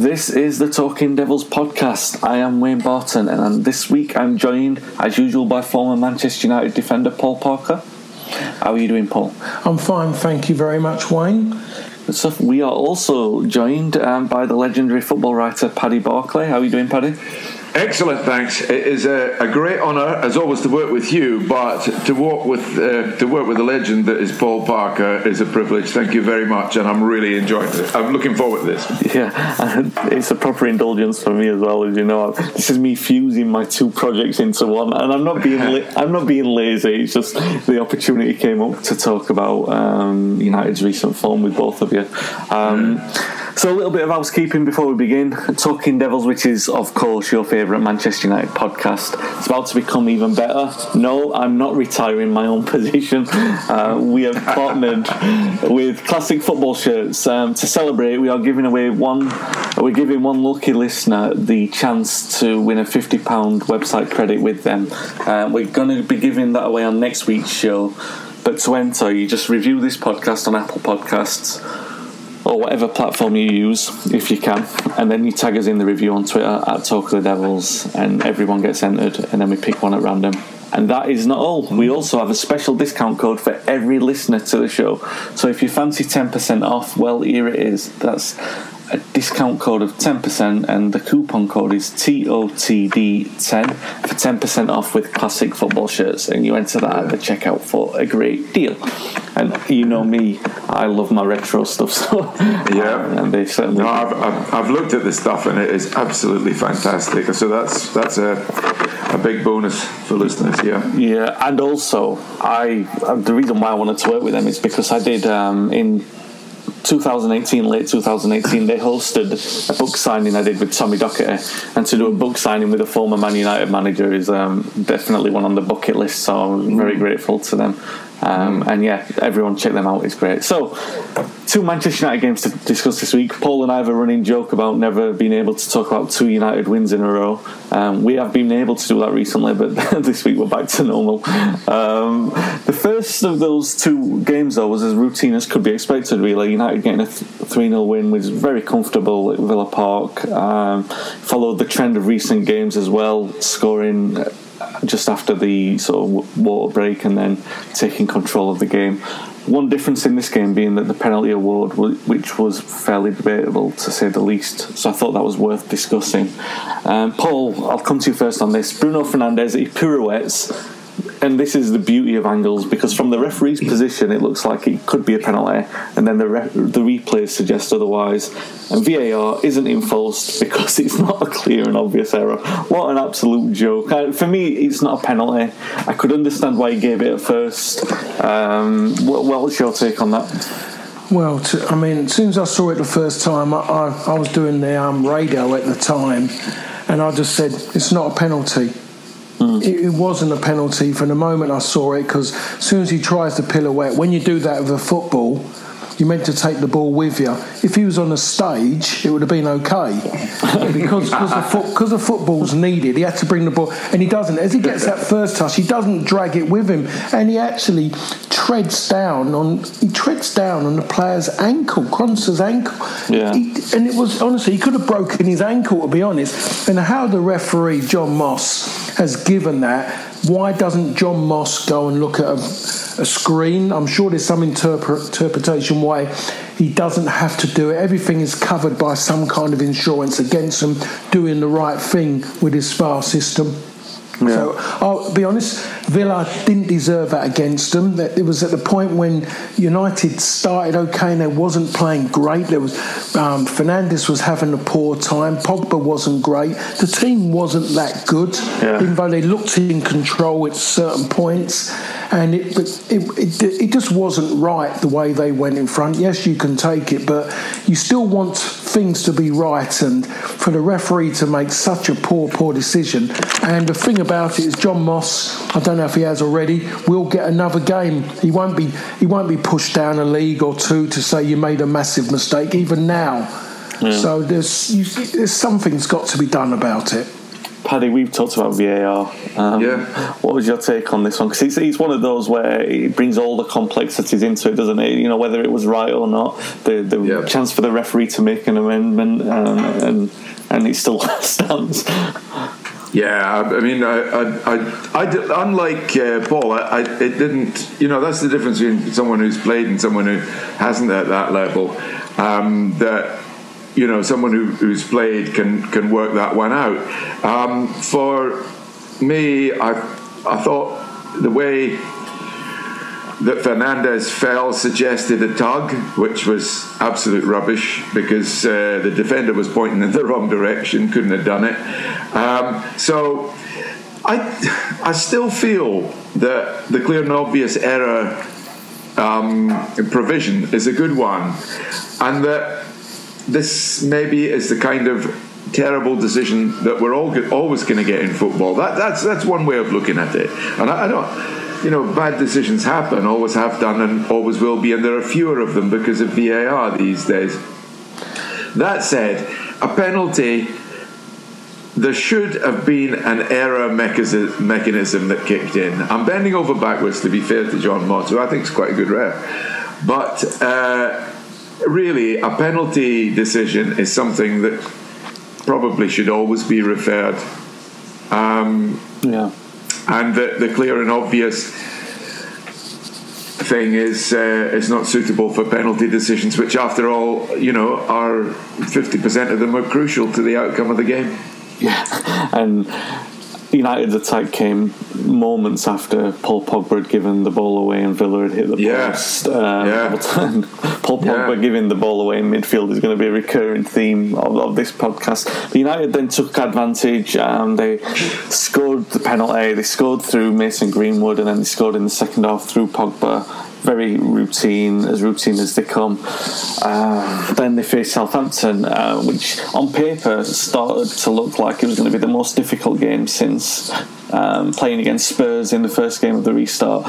This is the Talking Devils podcast. I am Wayne Barton, and this week I'm joined, as usual, by former Manchester United defender Paul Parker. How are you doing, Paul? I'm fine, thank you very much, Wayne. Good stuff. We are also joined um, by the legendary football writer Paddy Barclay. How are you doing, Paddy? Excellent, thanks. It is a, a great honour, as always, to work with you. But to work with uh, to work with a legend that is Paul Parker is a privilege. Thank you very much, and I'm really enjoying it. I'm looking forward to this. Yeah, it's a proper indulgence for me as well. As you know, this is me fusing my two projects into one, and I'm not being la- I'm not being lazy. It's just the opportunity came up to talk about um, United's recent form with both of you. Um, mm. So, a little bit of housekeeping before we begin. Talking Devils, which is, of course, your favourite Manchester United podcast, it's about to become even better. No, I'm not retiring my own position. Uh, we have partnered with Classic Football Shirts um, to celebrate. We are giving away one. We're giving one lucky listener the chance to win a fifty pound website credit with them. Uh, we're going to be giving that away on next week's show. But to enter, you just review this podcast on Apple Podcasts or whatever platform you use, if you can, and then you tag us in the review on Twitter at Talk of the Devils, and everyone gets entered, and then we pick one at random. And that is not all. We also have a special discount code for every listener to the show. So if you fancy 10% off, well, here it is. That's a discount code of 10%, and the coupon code is TOTD10 for 10% off with classic football shirts. And you enter that at the checkout for a great deal. And you know me, I love my retro stuff. So yeah, and they certainly. No, I've, I've, I've, looked at this stuff and it is absolutely fantastic. So that's that's a a big bonus for listeners. Yeah, yeah, and also I the reason why I wanted to work with them is because I did um, in 2018, late 2018, they hosted a book signing I did with Tommy Docherty, and to do a book signing with a former Man United manager is um, definitely one on the bucket list. So I'm very grateful to them. Um, and yeah, everyone check them out. It's great. So, two Manchester United games to discuss this week. Paul and I have a running joke about never being able to talk about two United wins in a row. Um, we have been able to do that recently, but this week we're back to normal. Um, the first of those two games, though, was as routine as could be expected, really. United getting a 3 0 win was very comfortable at Villa Park. Um, followed the trend of recent games as well, scoring just after the sort of water break and then taking control of the game. One difference in this game being that the penalty award, which was fairly debatable to say the least, so I thought that was worth discussing. Um, Paul, I'll come to you first on this. Bruno Fernandes, he pirouettes and this is the beauty of angles because from the referee's position, it looks like it could be a penalty, and then the re- the replays suggest otherwise. And VAR isn't enforced because it's not a clear and obvious error. What an absolute joke! I, for me, it's not a penalty. I could understand why he gave it at first. Um, what, what's your take on that? Well, I mean, as soon as I saw it the first time, I, I, I was doing the um, radio at the time, and I just said it's not a penalty. Mm. It, it, wasn't a penalty from the moment I saw it because as soon as he tries to pirouette, when you do that with a football, you're meant to take the ball with you. If he was on a stage, it would have been okay. because because the, foot, the football's needed, he had to bring the ball, and he doesn't. As he gets that first touch, he doesn't drag it with him, and he actually treads down on he treads down on the player's ankle, Konsa's ankle. Yeah. He, and it was honestly, he could have broken his ankle to be honest. And how the referee John Moss has given that why doesn't John Moss go and look at a, a screen? I'm sure there's some interpret, interpretation why he doesn't have to do it. Everything is covered by some kind of insurance against him doing the right thing with his SPA system. Yeah. So I'll be honest, Villa didn't deserve that against them. It was at the point when United started okay and they wasn't playing great. There was um, Fernandes was having a poor time. Pogba wasn't great. The team wasn't that good, yeah. even though they looked in control at certain points and it, it, it, it just wasn't right the way they went in front. Yes, you can take it, but you still want things to be right and for the referee to make such a poor, poor decision. And the thing about it is, John Moss, I don't know if he has already, will get another game. He won't be he won't be pushed down a league or two to say you made a massive mistake. Even now. Yeah. So there's you, there's something's got to be done about it. Paddy, we've talked about VAR. Um, yeah. What was your take on this one? Because it's, it's one of those where it brings all the complexities into it, doesn't it? You know, whether it was right or not, the, the yeah. chance for the referee to make an amendment, um, and and it still stands. Yeah, I mean, I, I, I, I unlike uh, Paul, I, it didn't. You know, that's the difference between someone who's played and someone who hasn't at that level. Um, that you know someone who, who's played can can work that one out. Um, for me, I I thought the way that Fernandes fell suggested a tug, which was absolute rubbish because uh, the defender was pointing in the wrong direction, couldn't have done it. Um, so I I still feel that the clear and obvious error um, provision is a good one, and that this maybe is the kind of terrible decision that we're all always going to get in football. That, that's that's one way of looking at it. And I, I, don't, you know, bad decisions happen, always have done, and always will be, and there are fewer of them because of VAR these days. That said, a penalty. There should have been an error mechanism that kicked in. I'm bending over backwards to be fair to John Moss, who I think is quite a good ref. But uh, really, a penalty decision is something that probably should always be referred. Um, yeah. And the, the clear and obvious thing is uh, is not suitable for penalty decisions, which, after all, you know, are fifty percent of them are crucial to the outcome of the game. Yeah, and United's attack came moments after Paul Pogba had given the ball away and Villa had hit the yeah. post. Um, yeah. Paul Pogba yeah. giving the ball away in midfield is going to be a recurring theme of, of this podcast. But United then took advantage and they scored the penalty. They scored through Mason Greenwood and then they scored in the second half through Pogba very routine, as routine as they come. Uh, then they face Southampton, uh, which on paper started to look like it was going to be the most difficult game since um, playing against Spurs in the first game of the restart.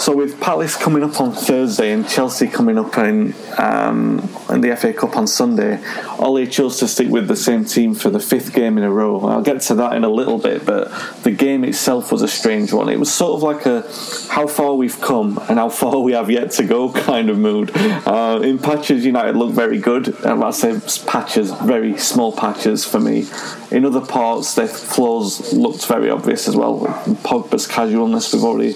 So with Palace coming up on Thursday and Chelsea coming up in um, in the FA Cup on Sunday, Ole chose to stick with the same team for the fifth game in a row. I'll get to that in a little bit, but the game itself was a strange one. It was sort of like a how far we've come and how far we have yet to go kind of mood. Uh, in patches, United looked very good, and I say patches, very small patches for me. In other parts, their flaws looked very obvious as well. Pogba's casualness, we've already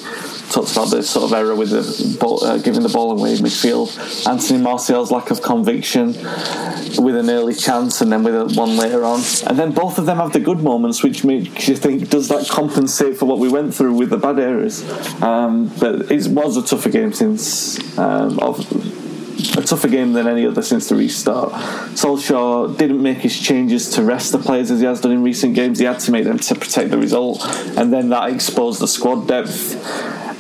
talked about this sort of error with the ball, uh, giving the ball away in midfield. Anthony Martial's lack of conviction with an early chance and then with a, one later on. And then both of them have the good moments, which makes you think, does that compensate for what we went through with the bad areas? Um, but it was a tougher game since um, of a tougher game than any other since the restart. Solskjaer didn't make his changes to rest the players as he has done in recent games. He had to make them to protect the result, and then that exposed the squad depth.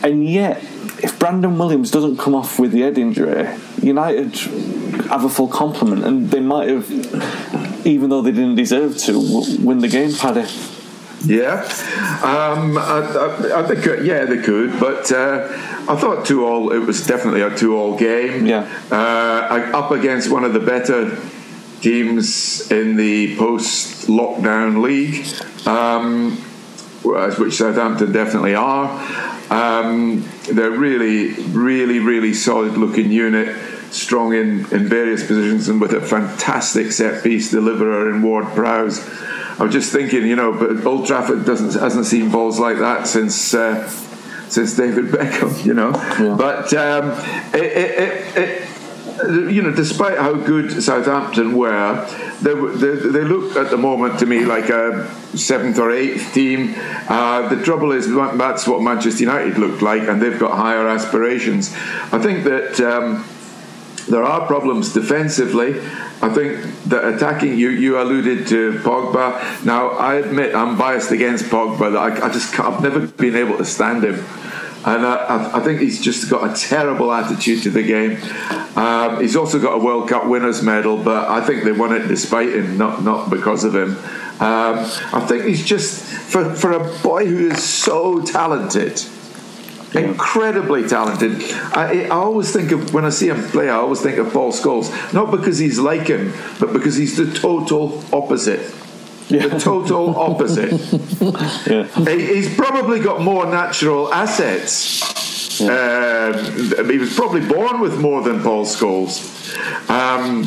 And yet, if Brandon Williams doesn't come off with the head injury, United have a full complement, and they might have, even though they didn't deserve to, win the game, Paddy. Yeah, um, I, I, I, think uh, yeah they could, but uh, I thought two all. It was definitely a two all game. Yeah, uh, up against one of the better teams in the post lockdown league, um, which Southampton definitely are. Um, they're really, really, really solid looking unit strong in, in various positions and with a fantastic set piece deliverer in Ward Prowse. I was just thinking, you know, but Old Trafford doesn't hasn't seen balls like that since uh, since David Beckham, you know. Yeah. But um, it, it, it, you know, despite how good Southampton were, they, they, they, look at the moment to me like a seventh or eighth team. Uh, the trouble is that's what Manchester United looked like, and they've got higher aspirations. I think that. Um, there are problems defensively. I think that attacking, you, you alluded to Pogba. Now, I admit I'm biased against Pogba. I, I just I've never been able to stand him. And I, I, think he's just got a terrible attitude to the game. Um, he's also got a World Cup winners medal, but I think they won it despite him, not not because of him. Um, I think he's just for for a boy who is so talented incredibly talented. I, I, always think of when I see him play, I always think of Paul Scholes, not because he's like him, but because he's the total opposite. Yeah. The total opposite. yeah. He's probably got more natural assets. Yeah. Um, he was probably born with more than Paul Scholes. Um,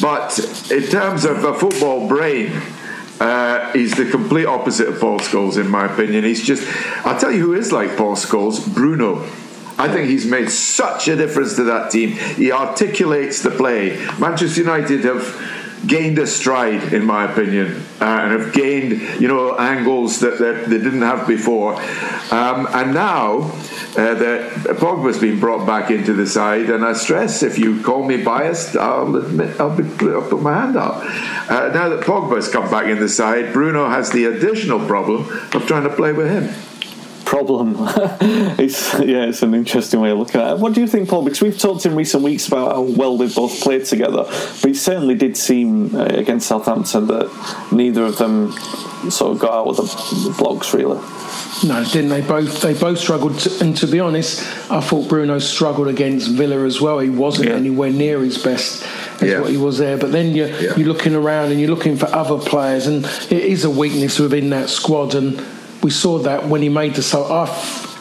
but in terms of a football brain, uh, he's the complete opposite of Paul Scholes, in my opinion. He's just, I'll tell you who is like Paul Scholes Bruno. I think he's made such a difference to that team. He articulates the play. Manchester United have gained a stride, in my opinion, uh, and have gained, you know, angles that, that they didn't have before. Um, and now, uh, that Pogba's been brought back into the side, and I stress if you call me biased, I'll admit I'll, be, I'll put my hand up. Uh, now that Pogba's come back in the side, Bruno has the additional problem of trying to play with him problem. it's yeah, it's an interesting way of looking at it. What do you think, Paul? Because we've talked in recent weeks about how well they've both played together, but it certainly did seem uh, against Southampton that neither of them sort of got out of the blocks really. No, didn't they both? They both struggled, to, and to be honest, I thought Bruno struggled against Villa as well. He wasn't yeah. anywhere near his best as yeah. what he was there. But then you're, yeah. you're looking around and you're looking for other players, and it is a weakness within that squad. And we saw that when he made the so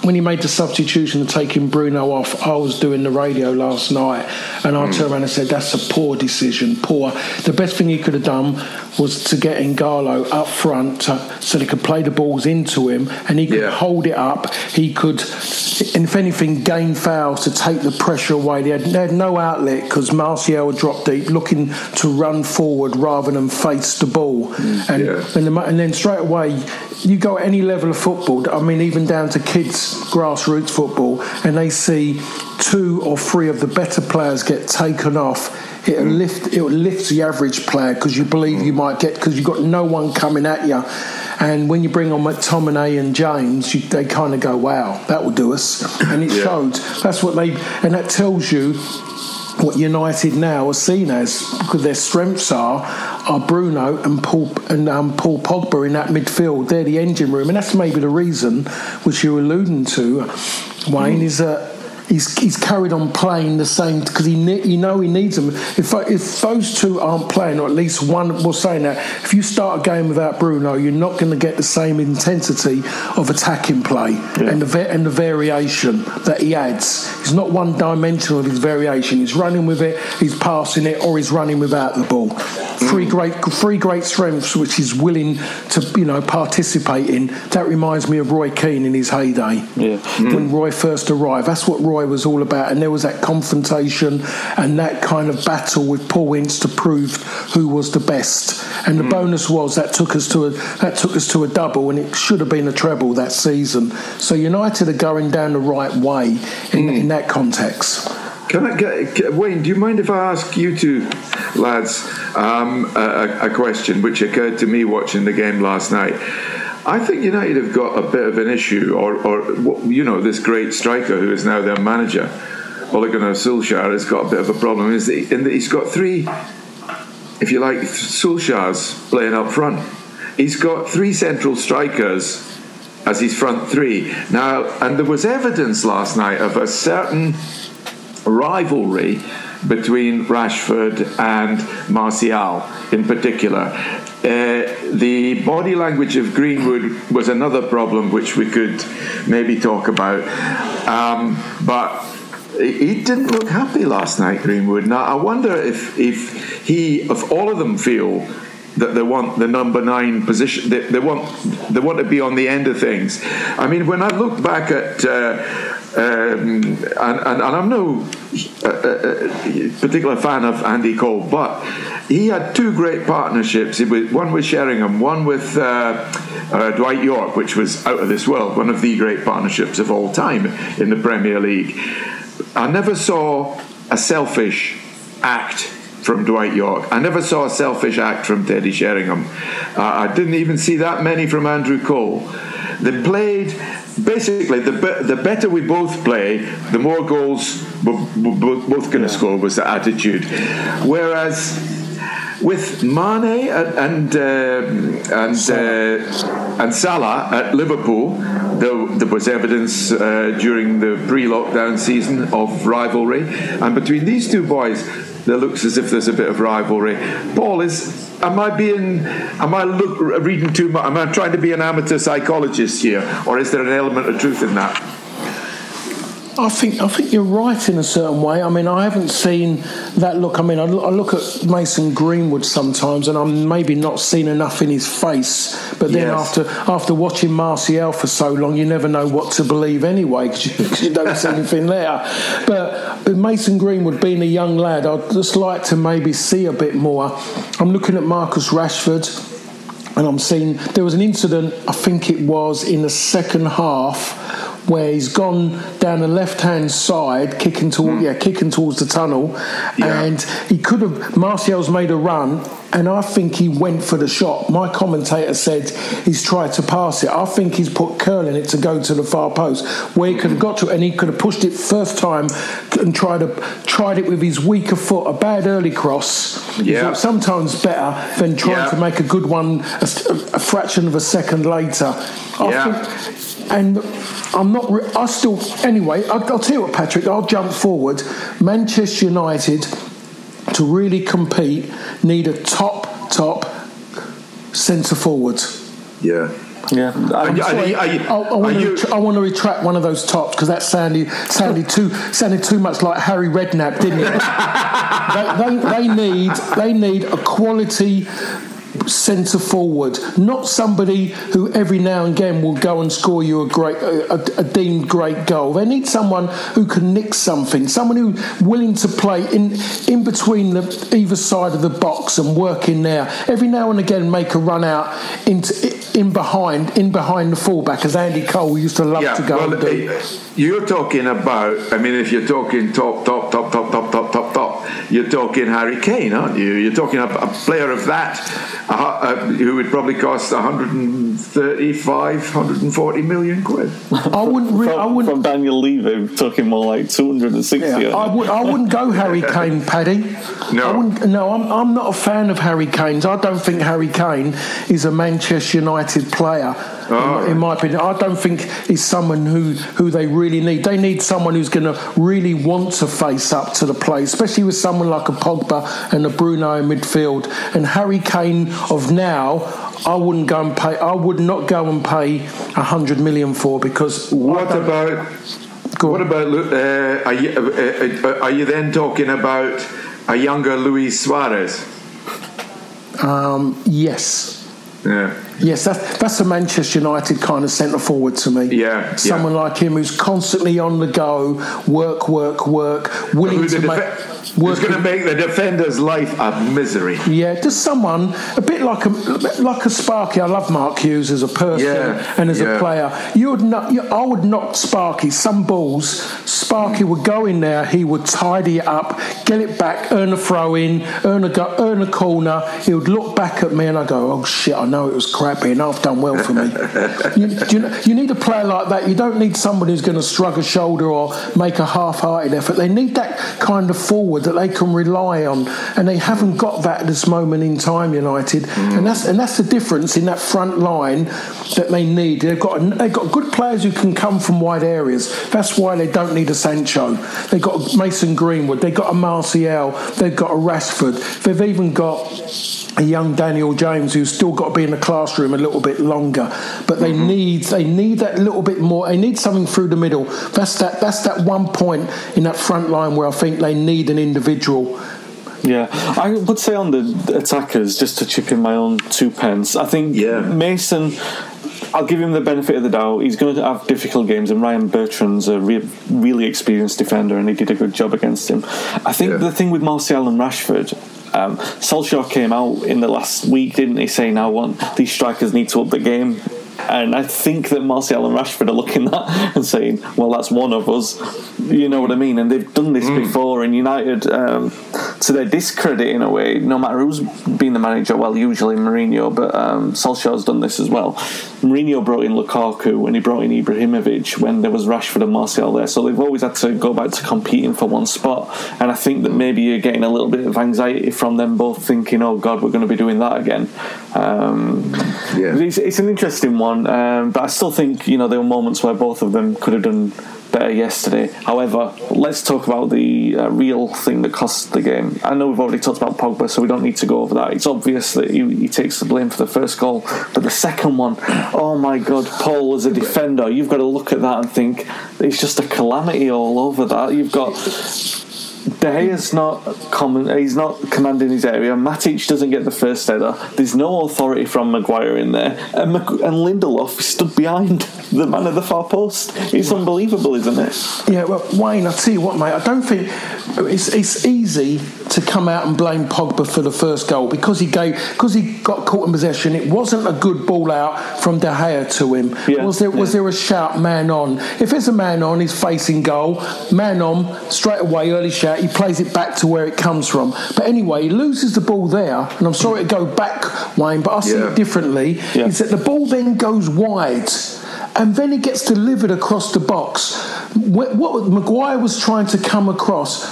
when he made the substitution of taking Bruno off, I was doing the radio last night and I mm. turned around and said, That's a poor decision, poor. The best thing he could have done was to get Ighalo up front to, so they could play the balls into him and he could yeah. hold it up. He could, and if anything, gain fouls to take the pressure away. They had, they had no outlet because Martial dropped deep, looking to run forward rather than face the ball. Mm. And, yeah. and, the, and then straight away, you go at any level of football, I mean, even down to kids' grassroots football, and they see two or three of the better players get taken off. It'll mm. lift. It'll lift the average player because you believe you might get because you've got no one coming at you. And when you bring on McTominay and A and James, you, they kind of go, "Wow, that will do us," and it yeah. showed. That's what they, and that tells you what United now are seen as because their strengths are are Bruno and Paul and um, Paul Pogba in that midfield. They're the engine room, and that's maybe the reason which you're alluding to, Wayne, mm. is that he's, he's carried on playing the same because he you know he needs them. If if those two aren't playing, or at least one, we're saying that if you start a game without Bruno, you're not going to get the same intensity of attacking play yeah. and the and the variation that he adds. He's not one dimensional of his variation. He's running with it, he's passing it, or he's running without the ball. three mm. great three great strengths, which he's willing to you know participate in. That reminds me of Roy Keane in his heyday. Yeah. When mm. Roy first arrived, that's what Roy was all about, and there was that confrontation and that kind of battle with Paul Ince to prove who was the best. And the bonus was that took us to a that took us to a double, and it should have been a treble that season. So United are going down the right way in, in that context. Can I get, get- Wayne? Do you mind if I ask you two lads um, a, a question which occurred to me watching the game last night? I think United have got a bit of an issue, or, or you know, this great striker who is now their manager, Ole Gunnar Solskjaer, has got a bit of a problem. Is that in that he's got three, if you like, Solskjaer's playing up front. He's got three central strikers as his front three now, and there was evidence last night of a certain rivalry between Rashford and Martial in particular. Uh, the body language of Greenwood was another problem which we could maybe talk about. Um, but he didn't look happy last night, Greenwood. Now, I wonder if, if he, of all of them, feel that they want the number nine position. They, they want they want to be on the end of things. I mean, when I look back at uh, um, and, and, and I'm no uh, uh, particular fan of Andy Cole, but he had two great partnerships. One with Sheringham, one with uh, uh, Dwight Yorke, which was out of this world, one of the great partnerships of all time in the Premier League. I never saw a selfish act from Dwight Yorke. I never saw a selfish act from Teddy Sheringham. Uh, I didn't even see that many from Andrew Cole. They played basically the be- the better we both play, the more goals we're, we're both going to score was the attitude. Whereas with Mane and uh, and uh, and Salah at Liverpool, there, there was evidence uh, during the pre-lockdown season of rivalry, and between these two boys, there looks as if there's a bit of rivalry. Paul is. Am I being? Am I look, reading too much? Am I trying to be an amateur psychologist here, or is there an element of truth in that? I think I think you're right in a certain way. I mean, I haven't seen that look. I mean, I look, I look at Mason Greenwood sometimes, and I'm maybe not seeing enough in his face. But then Yes. after after watching Martial for so long, you never know what to believe anyway because you, you don't see anything there. But Mason Greenwood being a young lad, I'd just like to maybe see a bit more. I'm looking at Marcus Rashford and I'm seeing there was an incident, I think it was in the second half, where he's gone down the left-hand side, kicking toward hmm. yeah, kicking towards the tunnel, Yeah. and he could have. Martial's made a run, and I think he went for the shot. My commentator said he's tried to pass it. I think he's put curl in it to go to the far post, where he could have hmm. got to, it, and he could have pushed it first time and tried to tried it with his weaker foot, a bad early cross. Yeah. Sometimes better than trying Yeah. to make a good one a, a fraction of a second later. I Yeah. think, and I'm not. Re- I still. Anyway, I'll, I'll tell you what, Patrick. I'll jump forward. Manchester United to really compete need a top top centre forward. Yeah. Yeah. Are you- are Sorry, you- are you- I, I want to I want to retract one of those tops because that sounded sounded too sounded too much like Harry Redknapp, didn't it? they, they, they need they need a quality centre forward, not somebody who every now and again will go and score you a great a, a, deemed great goal. They need someone who can nick something, someone who's willing to play in in between the either side of the box and work in there. Every now and again, make a run out into in behind in behind the fullback, as Andy Cole used to love Yeah, to go well, and do. eh, you're talking about. I mean, if you're talking top, top, top, top, top, top, top, top, you're talking Harry Kane, aren't you? You're talking a, a player of that, uh, uh, who would probably cost 135, 140 million quid. I wouldn't. Re- I wouldn't. from Daniel Levy, talking more like 260. Yeah, I, would, I wouldn't go Harry Kane, Paddy. No. I no, I'm, I'm not a fan of Harry Kane's. I don't think Harry Kane is a Manchester United player. Oh. in, in my opinion, I don't think he's someone who, who they really need. They need someone who's going to really want to face up to the play, especially with someone like a Pogba and a Bruno in midfield. And Harry Kane of now, I wouldn't go and pay. I would not go and pay a hundred million for because What about? What about? Uh, are, you, uh, uh, are you then talking about a younger Luis Suarez? Um, yes. Yeah. Yes, that's that's a Manchester United kind of centre forward to me. Yeah, someone yeah. like him who's constantly on the go, work, work, work, willing to make. Who's going to make the defender's life a misery? Yeah, just someone a bit like a like a Sparky. I love Mark Hughes as a person Yeah, and as yeah. a player. You would not. You, I would knock Sparky. Some balls, Sparky would go in there. He would tidy it up, get it back, earn a throw in, earn a go, earn a corner. He would look back at me and I go, "Oh shit! I know it was crappy, and I've done well for me." you, you, know, you need a player like that. You don't need somebody who's going to shrug a shoulder or make a half-hearted effort. They need that kind of forward that they can rely on, and they haven't got that at this moment in time. United, mm. and that's and that's the difference in that front line that they need. They've got they've got good players who can come from wide areas. That's why they don't need a Sancho. They've got Mason Greenwood. They've got a Martial. They've got a Rashford. They've even got a young Daniel James who's still got to be in the classroom a little bit longer. But they mm-hmm. need they need that little bit more. They need something through the middle. That's that that's that one point in that front line where I think they need an individual. Yeah, I would say on the attackers, just to chip in my own two pence, I think Yeah. Mason. I'll give him the benefit of the doubt. He's going to have difficult games, and Ryan Bertrand's a re- really experienced defender, and he did a good job against him. I think Yeah. the thing with Martial and Rashford, um, Solskjaer came out in the last week, didn't he, saying, "I want these strikers need to up the game." And I think that Martial and Rashford are looking at that and saying, "Well, that's one of us." You know what I mean? And they've done this before, and United, um, to their discredit in a way, no matter who's been the manager. Well, usually Mourinho, but um, Solskjaer's done this as well. Mourinho brought in Lukaku and he brought in Ibrahimovic when there was Rashford and Martial there, so they've always had to go back to competing for one spot. And I think that maybe you're getting a little bit of anxiety from them both, thinking, "Oh God, we're going to be doing that again." Um, Yeah. it's, it's an interesting one, um, but I still think you know there were moments where both of them could have done better yesterday. However, let's talk about the uh, real thing that cost the game. I know we've already talked about Pogba, so we don't need to go over that. It's obvious that he, he takes the blame for the first goal, but the second one, oh my God, Paul as a defender, you've got to look at that and think it's just a calamity all over that. You've got De Gea's not common. He's not commanding his area. Matic doesn't get the first header. There's no authority from Maguire in there, and, Mac- and Lindelof stood behind the man at the far post. It's unbelievable, isn't it? Yeah, well, Wayne, I tell you what, mate. I don't think it's it's easy to come out and blame Pogba for the first goal because he gave because he got caught in possession. It wasn't a good ball out from De Gea to him. Yeah, was there was there a shout man on? If there's a man on, he's facing goal. Man on straight away, early shout. He plays it back to where it comes from. But anyway, he loses the ball there, and I'm sorry to go back, Wayne, but I see Yeah. it differently. Yeah. Is that the ball then goes wide and then it gets delivered across the box. What, what Maguire was trying to come across,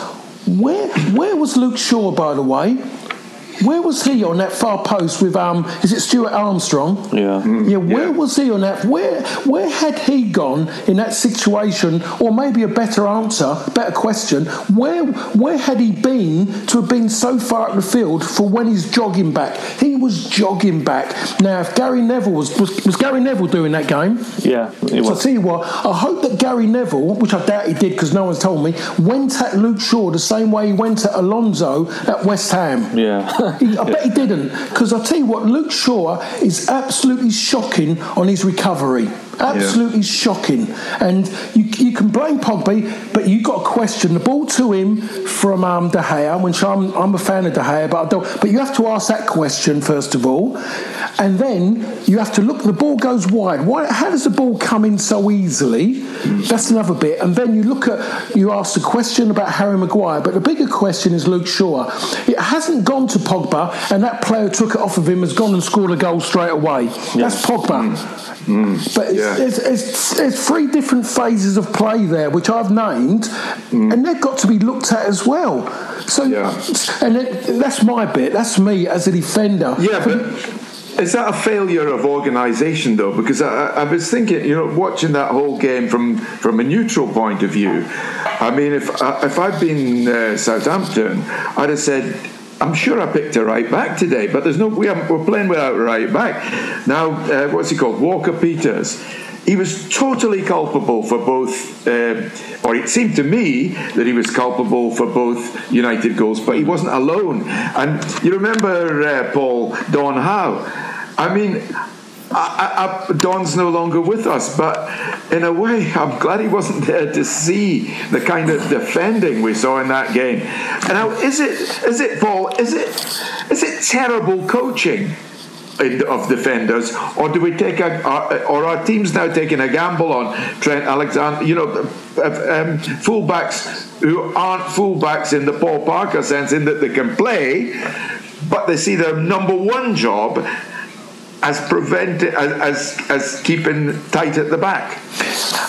where where was Luke Shaw, by the way? Where was he on that far post with um? Is it Stuart Armstrong? Yeah. Yeah, where Yeah. was he on that? Where where had he gone in that situation? Or maybe a better answer, better question. Where where had he been to have been so far up the field for when he's jogging back? He was jogging back. Now, if Gary Neville was was, was Gary Neville doing that game? Yeah, it So I was. tell you what, I hope that Gary Neville, which I doubt he did because no one's told me, went at Luke Shaw the same way he went at Alonso at West Ham. Yeah. He- I bet he didn't. Because I tell you what, Luke Shaw is absolutely shocking on his recovery. Absolutely shocking. And you, you can blame Pogba, but you've got to question the ball to him from um, De Gea, which I'm, I'm a fan of De Gea, but I don't. But you have to ask that question first of all, and then you have to look. The ball goes wide. Why? How does the ball come in so easily? That's another bit. And then you look at. You ask the question about Harry Maguire, but the bigger question is Luke Shaw. It hasn't gone to Pogba, and that player took it off of him, has gone and scored a goal straight away. That's Pogba. Mm. But it's, Yeah. it's, it's, it's three different phases of play there, which I've named, mm. and they've got to be looked at as well. So, Yeah. and it, that's my bit. That's me as a defender. Yeah, but is that a failure of organisation though? Because I, I I was thinking, you know, watching that whole game from from a neutral point of view. I mean, if I- if I'd been uh, Southampton, I'd have said. I'm sure I picked a right back today, but there's no we we're playing without right back now. Uh, what's he called? Walker Peters. he was totally culpable for both, uh, or it seemed to me that he was culpable for both United goals, but he wasn't alone. And you remember, uh, Paul, Don Howe? I mean, I, I, Don's no longer with us, but in a way, I'm glad he wasn't there to see the kind of defending we saw in that game. And now, is it, is it, Paul? Is it, is it terrible coaching? of defenders, or do we take a, or are teams now taking a gamble on Trent Alexander? You know, um, fullbacks who aren't fullbacks in the Paul Parker sense, in that they can play, but they see their number one job as preventing as, as as keeping tight at the back.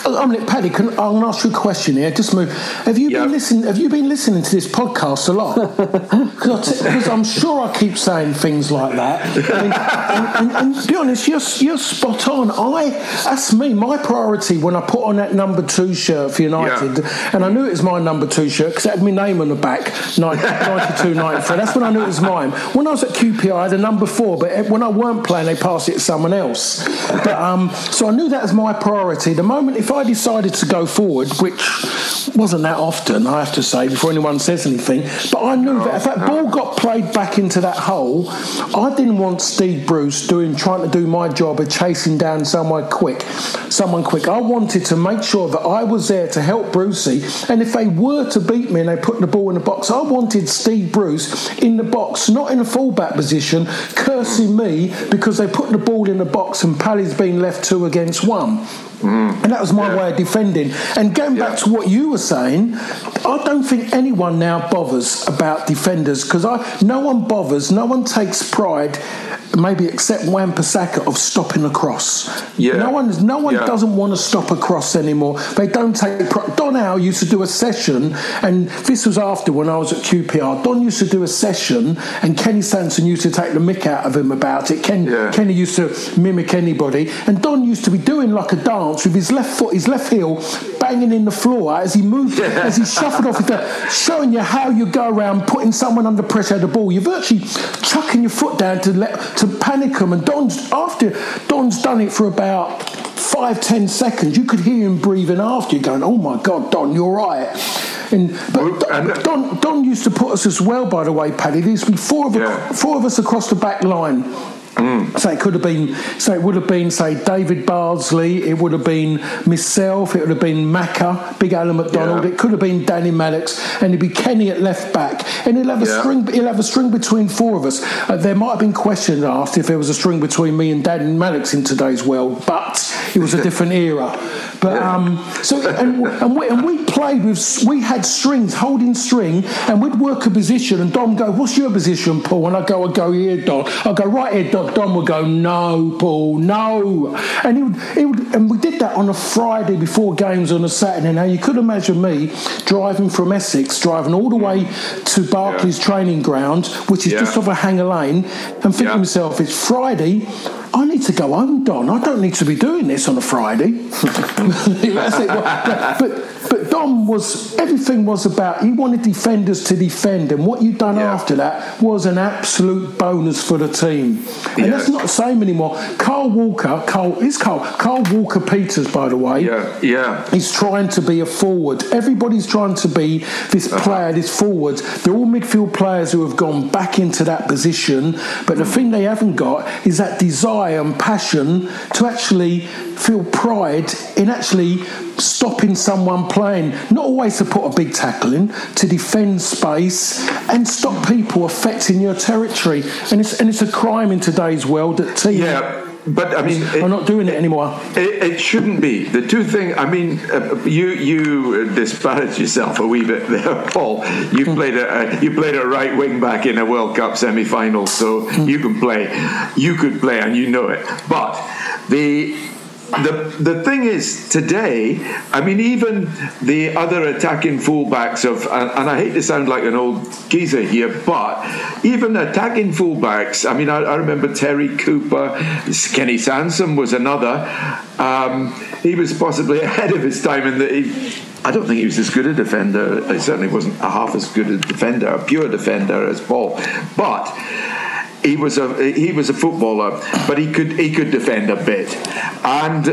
Uh, I mean, Paddy, can, I'm going to ask you a question here. Just move. Have you yep. been listening? Have you been listening to this podcast a lot? Because I'm sure I keep saying things like that. I mean, and, and, and, be honest, you're you're spot on. I that's me. My priority when I put on that number two shirt for United, yeah. and I knew it was my number two shirt because it had my name on the back, 92, 93. That's when I knew it was mine. When I was at QPR, I had a number four, but when I weren't playing, they passed it to someone else. But um, so I knew that was my priority. The moment if I decided to go forward, which wasn't that often, I have to say, before anyone says anything, but I knew that if that ball got played back into that hole, I didn't want Steve Bruce doing trying to do my job of chasing down someone quick, someone quick. I wanted to make sure that I was there to help Brucey, and if they were to beat me and they put the ball in the box, I wanted Steve Bruce in the box, not in a fullback position, cursing me because they put the ball in the box and Pally's been left two against one. Mm. And that was my yeah. way of defending. And going back to what you were saying, I don't think anyone now bothers about defenders because no one bothers, no one takes pride maybe except Wan Bissaka of stopping a cross. Yeah. No one, no one yeah. doesn't want to stop a cross anymore. They don't take. Don Howe used to do a session, and this was after when I was at QPR. Don used to do a session, and Kenny Sansom used to take the mick out of him about it. Ken, yeah. Kenny used to mimic anybody, and Don used to be doing like a dance with his left foot, his left heel, banging in the floor as he moved, as he shuffled off, the, showing you how you go around putting someone under pressure at the ball. You're virtually chucking your foot down to let to panic them. And Don's after Don's done it for about five ten seconds. You could hear him breathing after you, going, "Oh my God, Don, you're right." And but Don, Don, Don used to put us as well. By the way, Paddy, there used to be four of yeah. four of us across the back line Mm. So it could have been, so it would have been, say, David Bardsley, it would have been myself, it would have been Macca, Big Alan McDonald, yeah. it could have been Danny Maddix, and it'd be Kenny at left back, and he'll have a yeah. string. He'll have a string between four of us. Uh, there might have been questions asked if there was a string between me and Danny Maddix in today's world, but it was a different era. But um, so and, and, we, and we played with we had strings holding string, and we'd work a position, and Dom go, "What's your position, Paul?" And I go, "I go here, Dom." I go right here, Dom. Dom would go, "No, Paul, no," and he would, he would, and we did that on a Friday before games on a Saturday. Now you could imagine me driving from Essex, driving all the way to Barclays yeah. training ground, which is yeah. just off a hanger lane, and thinking yeah. to myself, "It's Friday." I need to go home, Don. I don't need to be doing this on a Friday. but, but, but Don was everything was about. He wanted defenders to defend, and what you'd done yeah. after that was an absolute bonus for the team. And that's not the same anymore. Carl Walker, Carl is Carl Carl Walker Peters, by the way. Yeah, yeah. He's trying to be a forward. Everybody's trying to be this uh-huh. player, this forward. They're all midfield players who have gone back into that position, but the thing they haven't got is that desire and passion to actually feel pride in actually stopping someone playing. Not always to put a big tackle in, to defend space and stop people affecting your territory. And it's, and it's a crime in today's world that teams. Yeah but I mean, we're not doing it anymore. It, it, shouldn't be. The two things. I mean, uh, you you disparage yourself a wee bit there, Paul. You mm. played a, you played a right wing back in a World Cup semi final, so mm. you can play. You could play, and you know it. But the the the thing is today i mean even the other attacking fullbacks of and, and, i hate to sound like an old geezer here but even attacking fullbacks i mean i, I remember terry cooper kenny sansom was another um, he was possibly ahead of his time in that he I don't think he was as good a defender. He certainly wasn't a half as good a defender, a pure defender as Paul. But he was a he was a footballer, but he could he could defend a bit, and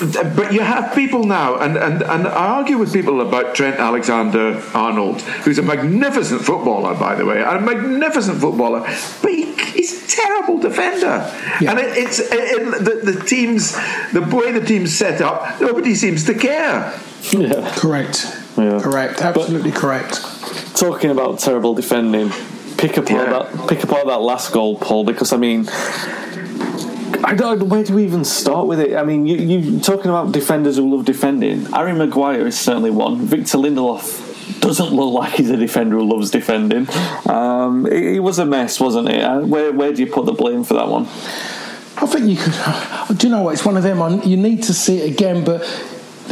but you have people now, and, and, and I argue with people about Trent Alexander Arnold, who's a magnificent footballer, by the way, a magnificent footballer, but he, he's a terrible defender. Yeah. And it, it's it, the, the teams, the way the team's set up, nobody seems to care. Yeah. Correct. Yeah. Correct. Absolutely but correct. Talking about terrible defending, pick up yeah. that pick apart that last goal, Paul, because I mean I don't. Where do we even start with it? I mean, you, you talking about defenders who love defending. Harry Maguire is certainly one. Victor Lindelof doesn't look like he's a defender who loves defending. Um, it, it, was a mess, wasn't it? Uh, where where do you put the blame for that one? I think you could. Do you know what? It's one of them. You need to see it again, but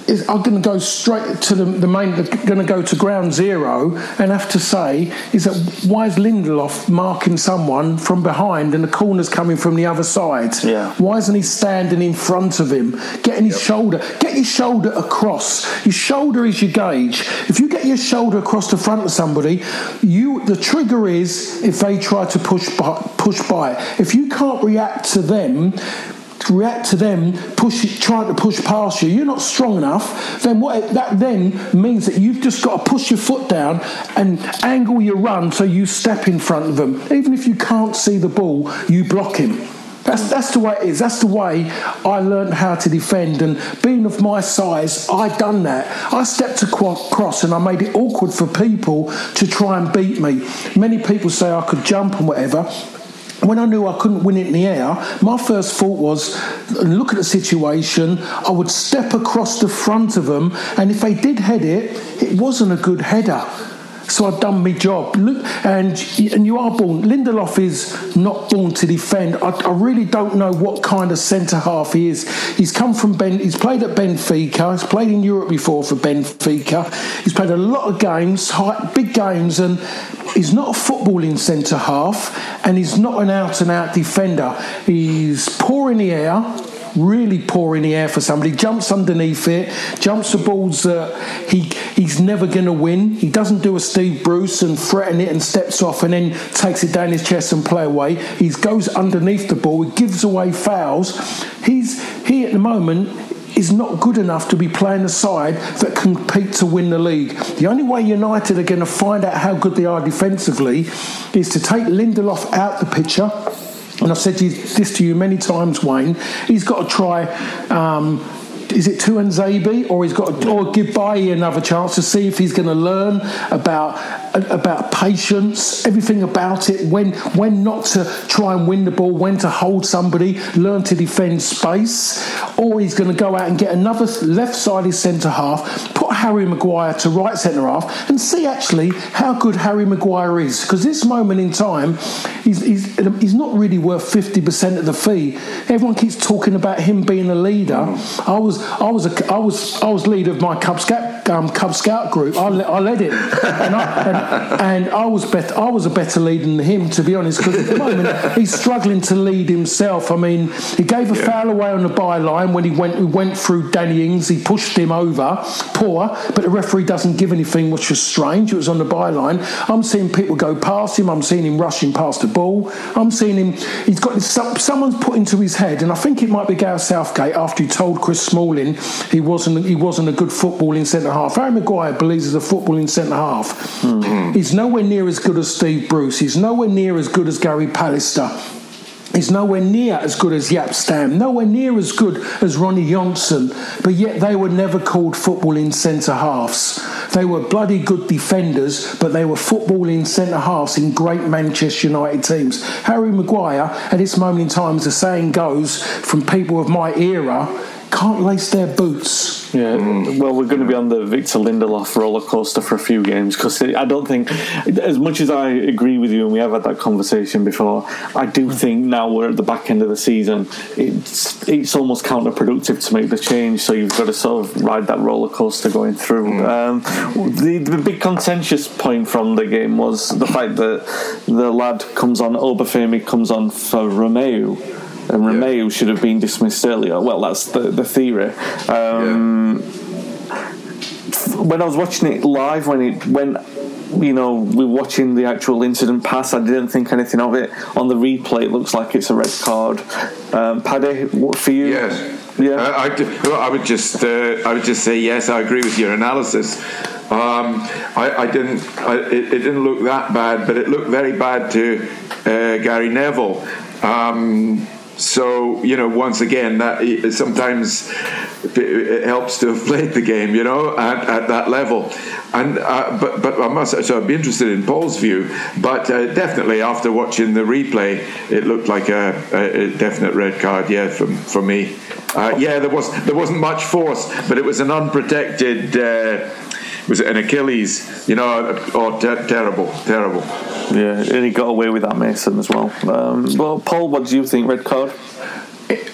is, I'm going to go straight to the, the main, going to go to ground zero and have to say is that why is Lindelof marking someone from behind and the corner's coming from the other side? Yeah. Why isn't he standing in front of him, getting his yep. shoulder, get his shoulder across? Your shoulder is your gauge. If you get your shoulder across the front of somebody, you the trigger is if they try to push by, push by. If you can't react to them react to them push, trying to push past you, you're not strong enough, then what that then means that you've just got to push your foot down and angle your run so you step in front of them. Even if you can't see the ball, you block him. That's, that's the way it is. That's the way I learned how to defend. And being of my size, I've done that. I stepped across and I made it awkward for people to try and beat me. Many people say I could jump and whatever when I knew I couldn't win it in the air, my first thought was look at the situation. I would step across the front of them, and if they did head it, it wasn't a good header. So I've done my job. Look, and and you are born. Lindelof is not born to defend. I, I really don't know what kind of centre half he is. He's come from Ben. He's played at Benfica. He's played in Europe before for Benfica. He's played a lot of games, high, big games, and he's not a footballing centre half, and he's not an out and out defender. He's poor in the air really poor in the air for somebody, jumps underneath it, jumps the balls that he he's never going to win. He doesn't do a Steve Bruce and threaten it and steps off and then takes it down his chest and play away. He goes underneath the ball, he gives away fouls. He's he at the moment is not good enough to be playing a side that can compete to win the league. The only way United are going to find out how good they are defensively is to take Lindelof out the picture and I've said this to you many times, Wayne. He's got to try. Um, is it Tuanzebe or he's got to, or give Bailly another chance to see if he's going to learn about about patience, everything about it, when when not to try and win the ball, when to hold somebody, learn to defend space, or he's going to go out and get another left-sided centre half, put Harry Maguire to right centre half, and see actually how good Harry Maguire is. Because this moment in time, he's, he's, he's not really worth 50% of the fee. Everyone keeps talking about him being a leader. I was I was a, I was I was leader of my Cub Scout um, Cub Scout group. I, I led it, and I, and, and I was better. I was a better leader than him, to be honest. Because at the moment he's struggling to lead himself. I mean, he gave a yeah. foul away on the byline when he went. We went through Danny Ings. He pushed him over, poor. But the referee doesn't give anything, which was strange. It was on the byline. I'm seeing people go past him. I'm seeing him rushing past the ball. I'm seeing him. He's got someone's put into his head, and I think it might be Gareth Southgate after he told Chris Smalling he wasn't he wasn't a good footballing centre half. Harry Maguire believes he's a footballing centre half. Mm-hmm. He's nowhere near as good as Steve Bruce. He's nowhere near as good as Gary Pallister. He's nowhere near as good as Jaap Stam, nowhere near as good as Ronnie Johnsen, but yet they were never called footballing centre halves. They were bloody good defenders, but they were footballing centre halves in great Manchester United teams. Harry Maguire, at this moment in time, as the saying goes, from people of my era, can't lace their boots. Yeah, well, we're going to be on the Victor Lindelof roller coaster for a few games because I don't think, as much as I agree with you, and we have had that conversation before, I do think now we're at the back end of the season, it's it's almost counterproductive to make the change. So you've got to sort of ride that roller coaster going through. Mm. Um, the, the big contentious point from the game was the fact that the lad comes on, Obafemi comes on for Romeu and Romeu yeah. should have been dismissed earlier. Well, that's the, the theory. Um, yeah. When I was watching it live, when it when you know we're watching the actual incident pass, I didn't think anything of it. On the replay, it looks like it's a red card. Um, Paddy, what for you? Yes. Yeah, uh, I, I would just uh, I would just say yes. I agree with your analysis. Um, I, I, didn't. I, it, it, didn't look that bad, but it looked very bad to uh, Gary Neville. Um, so you know, once again, that sometimes it helps to have played the game, you know, at, at that level. And uh, but but I must so I'd be interested in Paul's view. But uh, definitely after watching the replay, it looked like a, a definite red card. Yeah, for for me. Uh, yeah, there was there wasn't much force, but it was an unprotected. Was it an Achilles? You know, oh, ter- terrible, terrible. Yeah, and he got away with that Mason as well. Um, well, Paul, what do you think? Red card?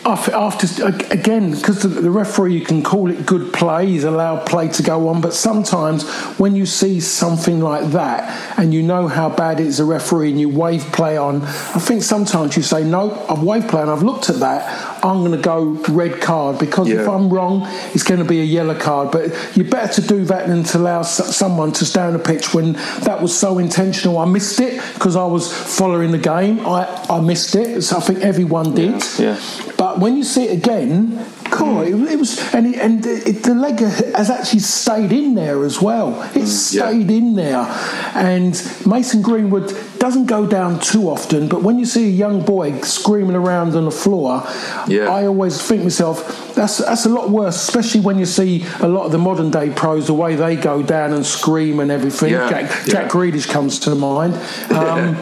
After again because the referee you can call it good play he's allowed play to go on but sometimes when you see something like that and you know how bad it is a referee and you wave play on i think sometimes you say no i've waved play and i've looked at that i'm going to go red card because yeah. if i'm wrong it's going to be a yellow card but you're better to do that than to allow someone to stay on the pitch when that was so intentional i missed it because i was following the game i, I missed it so i think everyone did yeah. yeah. But when you see it again, God, it, it was, and, it, and it, the leg has actually stayed in there as well. It mm, stayed yeah. in there, and Mason Greenwood doesn't go down too often. But when you see a young boy screaming around on the floor, yeah. I always think myself, that's that's a lot worse, especially when you see a lot of the modern day pros the way they go down and scream and everything. Yeah. Jack, Jack Grealish comes to mind. Um,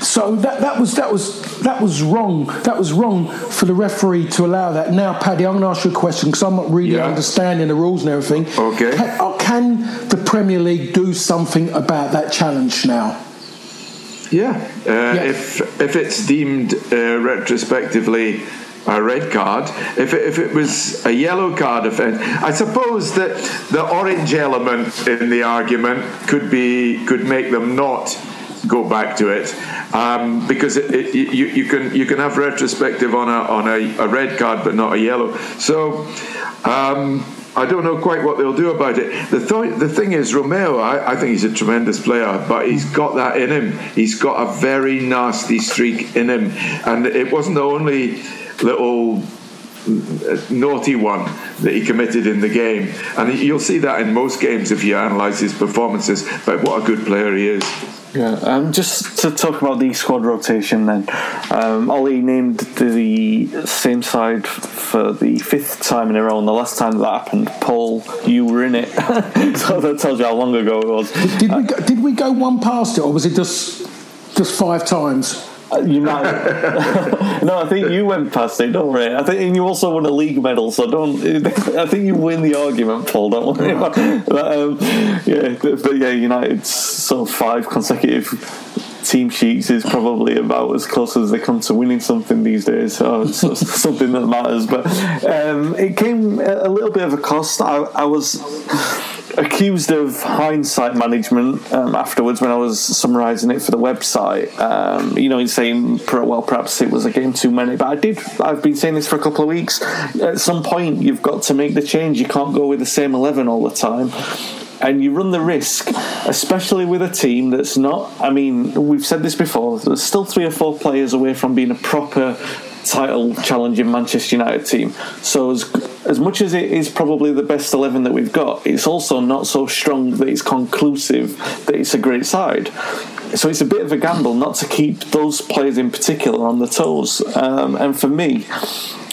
so that that was that was that was wrong. That was wrong for the referee to allow that. Now, Paddy, I'm going to ask you a question because I'm not really yeah. understanding the rules and everything. Okay. Can, uh, can, the Premier League do something about that challenge now? Yeah. Uh, yeah. If if it's deemed uh, retrospectively a red card. If it, if it was a yellow card offence, I suppose that the orange element in the argument could be could make them not go back to it um, because it, it, you, you can you can have retrospective on a on a, a red card but not a yellow. So. Um, I don't know quite what they'll do about it. The, th- the thing is, Romeu, I, I, think he's a tremendous player, but he's got that in him. He's got a very nasty streak in him. And it wasn't the only little naughty one that he committed in the game. And you'll see that in most games if you analyse his performances. But what a good player he is. Yeah, um, just to talk about the squad rotation then. Um, Ollie named the same side for the fifth time in a row, and the last time that happened, Paul, you were in it. so that tells you how long ago it was. Did, we go, did we go one past it, or was it just just five times? You might. no, I think you went past it. Don't worry. I think and you also won a league medal, so don't. I think you win the argument, Paul. Don't worry. About, but, um, yeah, but, but yeah, United's sort of five consecutive team sheets is probably about as close as they come to winning something these days. It's something that matters. But um, it came a little bit of a cost. I, I was accused of hindsight management um, afterwards when I was summarising it for the website. Um, you know, in saying, well, perhaps it was a game too many. But I did. I've been saying this for a couple of weeks. At some point, you've got to make the change. You can't go with the same eleven all the time. And you run the risk, especially with a team that's not. I mean, we've said this before. There's still three or four players away from being a proper title challenging Manchester United team. So as as much as it is probably the best eleven that we've got, it's also not so strong that it's conclusive that it's a great side. So it's a bit of a gamble not to keep those players in particular on the toes. Um, and for me,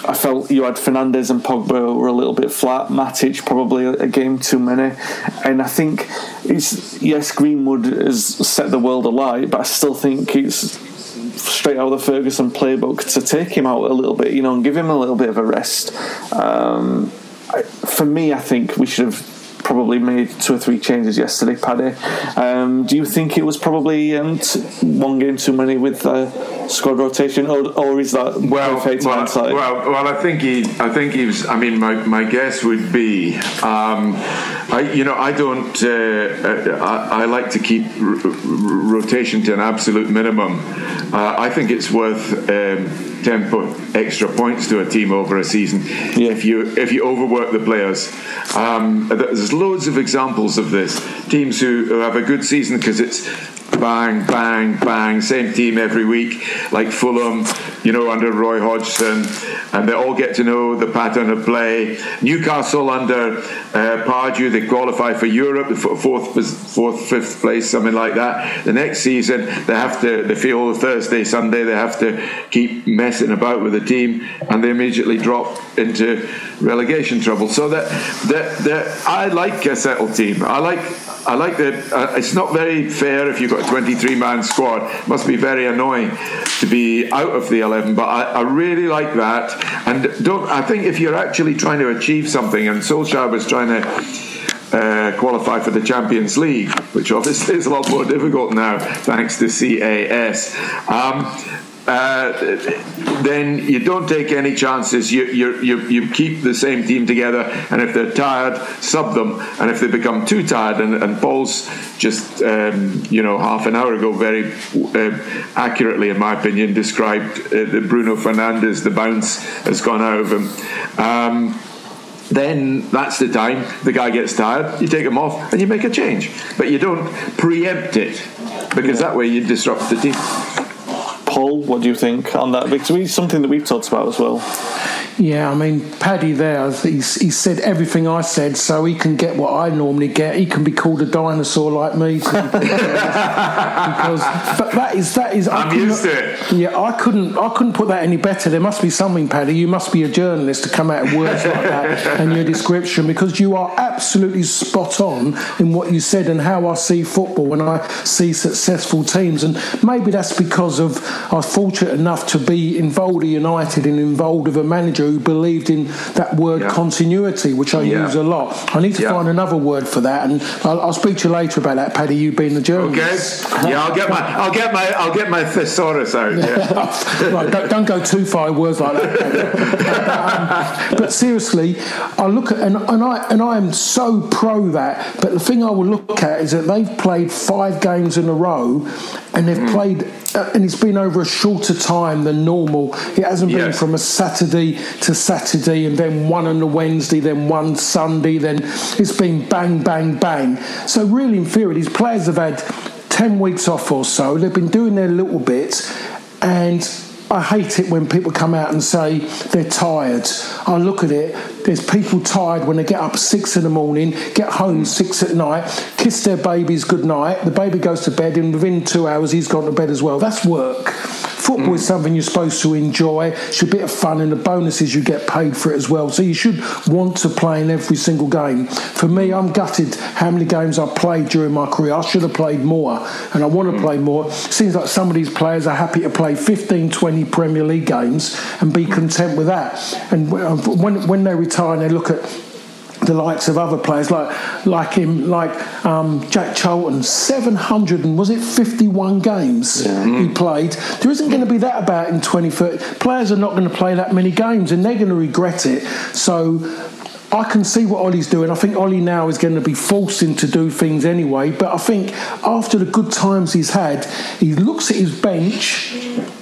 I felt you had Fernandes and Pogba were a little bit flat. Matic probably a game too many, and I think it's yes Greenwood has set the world alight, but I still think it's straight out of the Ferguson playbook to take him out a little bit, you know, and give him a little bit of a rest. Um, for me, I think we should have probably made two or three changes yesterday, Paddy. Um, do you think it was probably um, t- one game too many with uh, squad rotation, or, or is that well, perfect well, hindsight? Well, well, I think he, I think he was. I mean, my, my guess would be, um, I, you know, I don't. Uh, uh I, I, like to keep r- r- rotation to an absolute minimum. Uh, I think it's worth. 10 po- extra points to a team over a season yeah. if you if you overwork the players. Um, there's loads of examples of this. Teams who, who have a good season because it's bang, bang, bang, same team every week, like Fulham, you know, under Roy Hodgson, and they all get to know the pattern of play. Newcastle under uh, Pardew, they qualify for Europe, fourth, fourth, fifth place, something like that. The next season, they have to, they feel Thursday, Sunday, they have to keep messing about with the team, and they immediately drop into relegation trouble. So that, that, that I like a settled team. I like I like that. Uh, it's not very fair if you've got a 23 man squad. It must be very annoying to be out of the 11. But I, I, really like that. And don't. I think if you're actually trying to achieve something, and Solskjaer was trying to. Uh, qualify for the Champions League, which obviously is a lot more difficult now thanks to CAS. Um, uh, then you don't take any chances. You, you, you, you, keep the same team together, and if they're tired, sub them. And if they become too tired, and, and Paul's just, um, you know, half an hour ago, very uh, accurately, in my opinion, described uh, the Bruno Fernandes, the bounce has gone out of him. Um, then that's the time the guy gets tired, you take him off and you make a change. But you don't preempt it because that way you disrupt the team. Paul, what do you think on that victory? Something that we've talked about as well. Yeah, I mean, Paddy there, he's, he said everything I said, so he can get what I normally get. He can be called a dinosaur like me. because, but that is that is. I'm used to it. Yeah, I couldn't I couldn't put that any better. There must be something, Paddy. You must be a journalist to come out with words like that and your description because you are absolutely spot on in what you said and how I see football when I see successful teams. And maybe that's because of I was fortunate enough to be involved at United and involved with a manager who believed in that word yeah. continuity, which I yeah. use a lot. I need to yeah. find another word for that, and I'll, I'll, speak to you later about that, Paddy. You being the journalist. Okay. Yeah, I'll get my, I'll get my, I'll get my thesaurus out. Yeah. right, don't, don't, go too far words like that. but, um, but, seriously, I look at and, and I and I am so pro that. But the thing I will look at is that they've played five games in a row, and they've mm. played, uh, and it's been over a shorter time than normal. It hasn't been from a Saturday to Saturday, and then one on a Wednesday, then one Sunday, then it's been bang, bang, bang. So, really, in theory, these players have had 10 weeks off or so. They've been doing their little bits, and I hate it when people come out and say they're tired. I look at it, there's people tired when they get up six in the morning, get home six at night, kiss their babies good night, the baby goes to bed, and within two hours he's gone to bed as well. That's work. Football mm. is something you're supposed to enjoy. It's a bit of fun, and the bonus is you get paid for it as well. So you should want to play in every single game. For me, I'm gutted how many games I played during my career. I should have played more, and I want to mm. play more. Seems like some of these players are happy to play 15, 20 Premier League games and be content with that. And when when they retire and they look at the likes of other players like like him, like um, Jack Charlton, seven hundred and was it fifty one games yeah. he played. There isn't going to be that about in 2030. Players are not going to play that many games, and they're going to regret it. So I can see what Ollie's doing. I think Ollie now is going to be forcing to do things anyway. But I think after the good times he's had, he looks at his bench,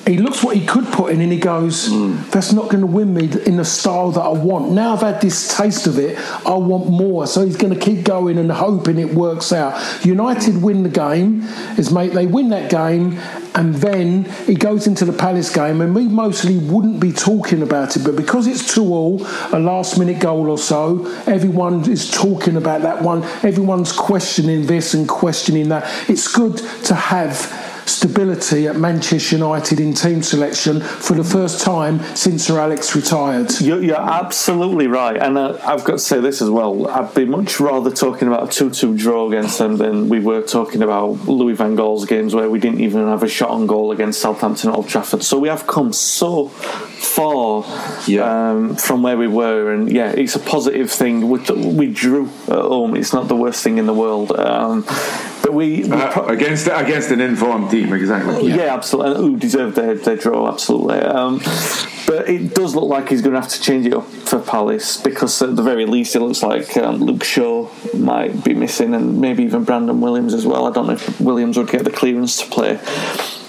he looks what he could put in, and he goes, mm. "That's not going to win me in the style that I want." Now I've had this taste of it, I want more. So he's going to keep going and hoping it works out. United win the game, his mate. They win that game, and then he goes into the Palace game, and we mostly wouldn't be talking about it, but because it's two all, a last minute goal or so, everyone is talking about that one. Everyone's questioning this and questioning that. It's good to have stability at Manchester United in team selection for the first time since Sir Alex retired. You're, you're absolutely right, and uh, I've got to say this as well. I'd be much rather talking about a 2 2 draw against them than we were talking about Louis Van Gaal's games where we didn't even have a shot on goal against Southampton at Old Trafford. So we have come so far yeah. um, from where we were, and yeah, it's a positive thing. We, we drew at home. It's not the worst thing in the world. Um, but we, we uh, against against an informed exactly. Yeah, yeah absolutely. Who deserved their, their draw, absolutely. Um, but it does look like he's going to have to change it up for Palace because at the very least it looks like um, Luke Shaw might be missing and maybe even Brandon Williams as well. I don't know if Williams would get the clearance to play.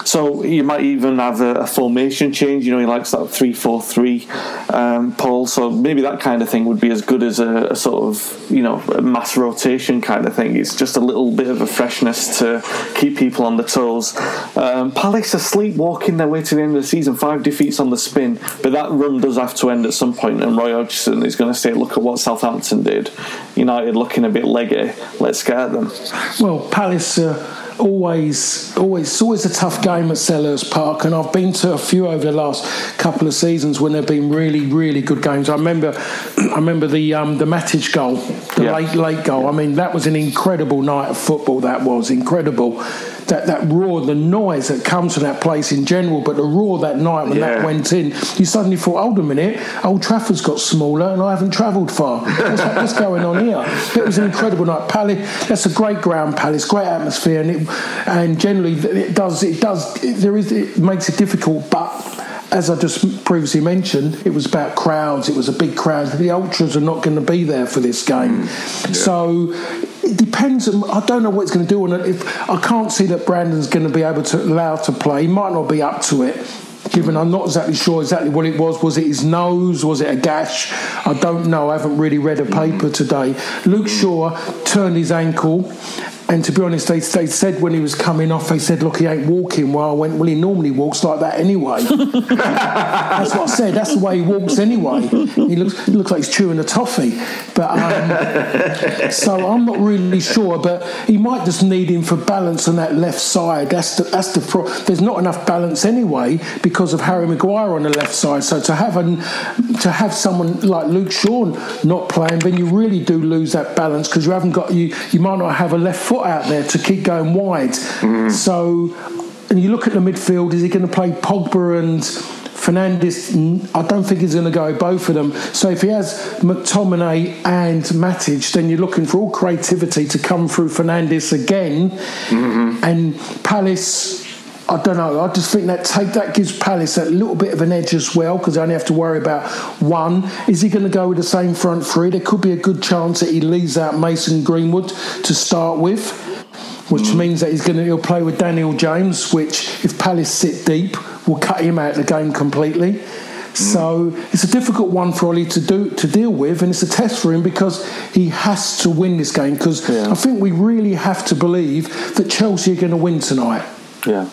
So you might even have a, a formation change. You know, he likes that three-four-three, um, Paul. So maybe that kind of thing would be as good as a, a sort of you know mass rotation kind of thing. It's just a little bit of a freshness to keep people on the toes. Um, Palace are sleepwalking their way to the end of the season. Five defeats on the spin, but that run does have to end at some point. And Roy Hodgson is going to say, "Look at what Southampton did. United looking a bit leggy. Let's scare them." Well, Palace. Uh always, always, it's always a tough game at Selhurst Park, and I've been to a few over the last couple of seasons when there've been really, really good games. I remember, I remember the um, the Matic goal, the Yeah. late late goal. I mean, that was an incredible night of football. That was incredible. That that roar, the noise that comes from that place in general, but the roar that night when that went in, you suddenly thought, hold a minute, Old Trafford's got smaller, and I haven't travelled far. What's, what's going on here? It was an incredible night. Palace, that's a great ground, Palace, great atmosphere, and it, and generally it does it does it, there is it makes it difficult, but. As I just previously mentioned, it was about crowds. It was a big crowd. The ultras are not going to be there for this game, mm, so it depends. on- I don't know what it's going to do on it. If I can't see that Brandon's going to be able to allow to play, he might not be up to it. Given I'm not exactly sure exactly what it was. Was it his nose? Was it a gash? I don't know. I haven't really read a paper today. Luke Shaw turned his ankle. And to be honest, they, they said when he was coming off, they said, "Look, he ain't walking." Well, I went, "Well, he normally walks like that anyway." That's what I said. That's the way he walks anyway. He looks he looks like he's chewing a toffee. But um, so I'm not really sure. But he might just need him for balance on that left side. That's the that's the pro- there's not enough balance anyway because of Harry Maguire on the left side. So to have an to have someone like Luke Shaw not playing, then you really do lose that balance because you haven't got you you might not have a left foot out there to keep going wide. Mm-hmm. So and you look at the midfield, is he going to play Pogba and Fernandes? I don't think he's going to go both of them. So if he has McTominay and Matic, then you're looking for all creativity to come through Fernandes again. Mm-hmm. And Palace. I don't know. I just think that take that gives Palace a little bit of an edge as well because they only have to worry about one. Is he going to go with the same front three? There could be a good chance that he leaves out Mason Greenwood to start with which mm. means that he's going to he'll play with Daniel James, which if Palace sit deep will cut him out of the game completely. Mm. So it's a difficult one for Ollie to do to deal with, and it's a test for him because he has to win this game. Because I think we really have to believe that Chelsea are going to win tonight. Yeah.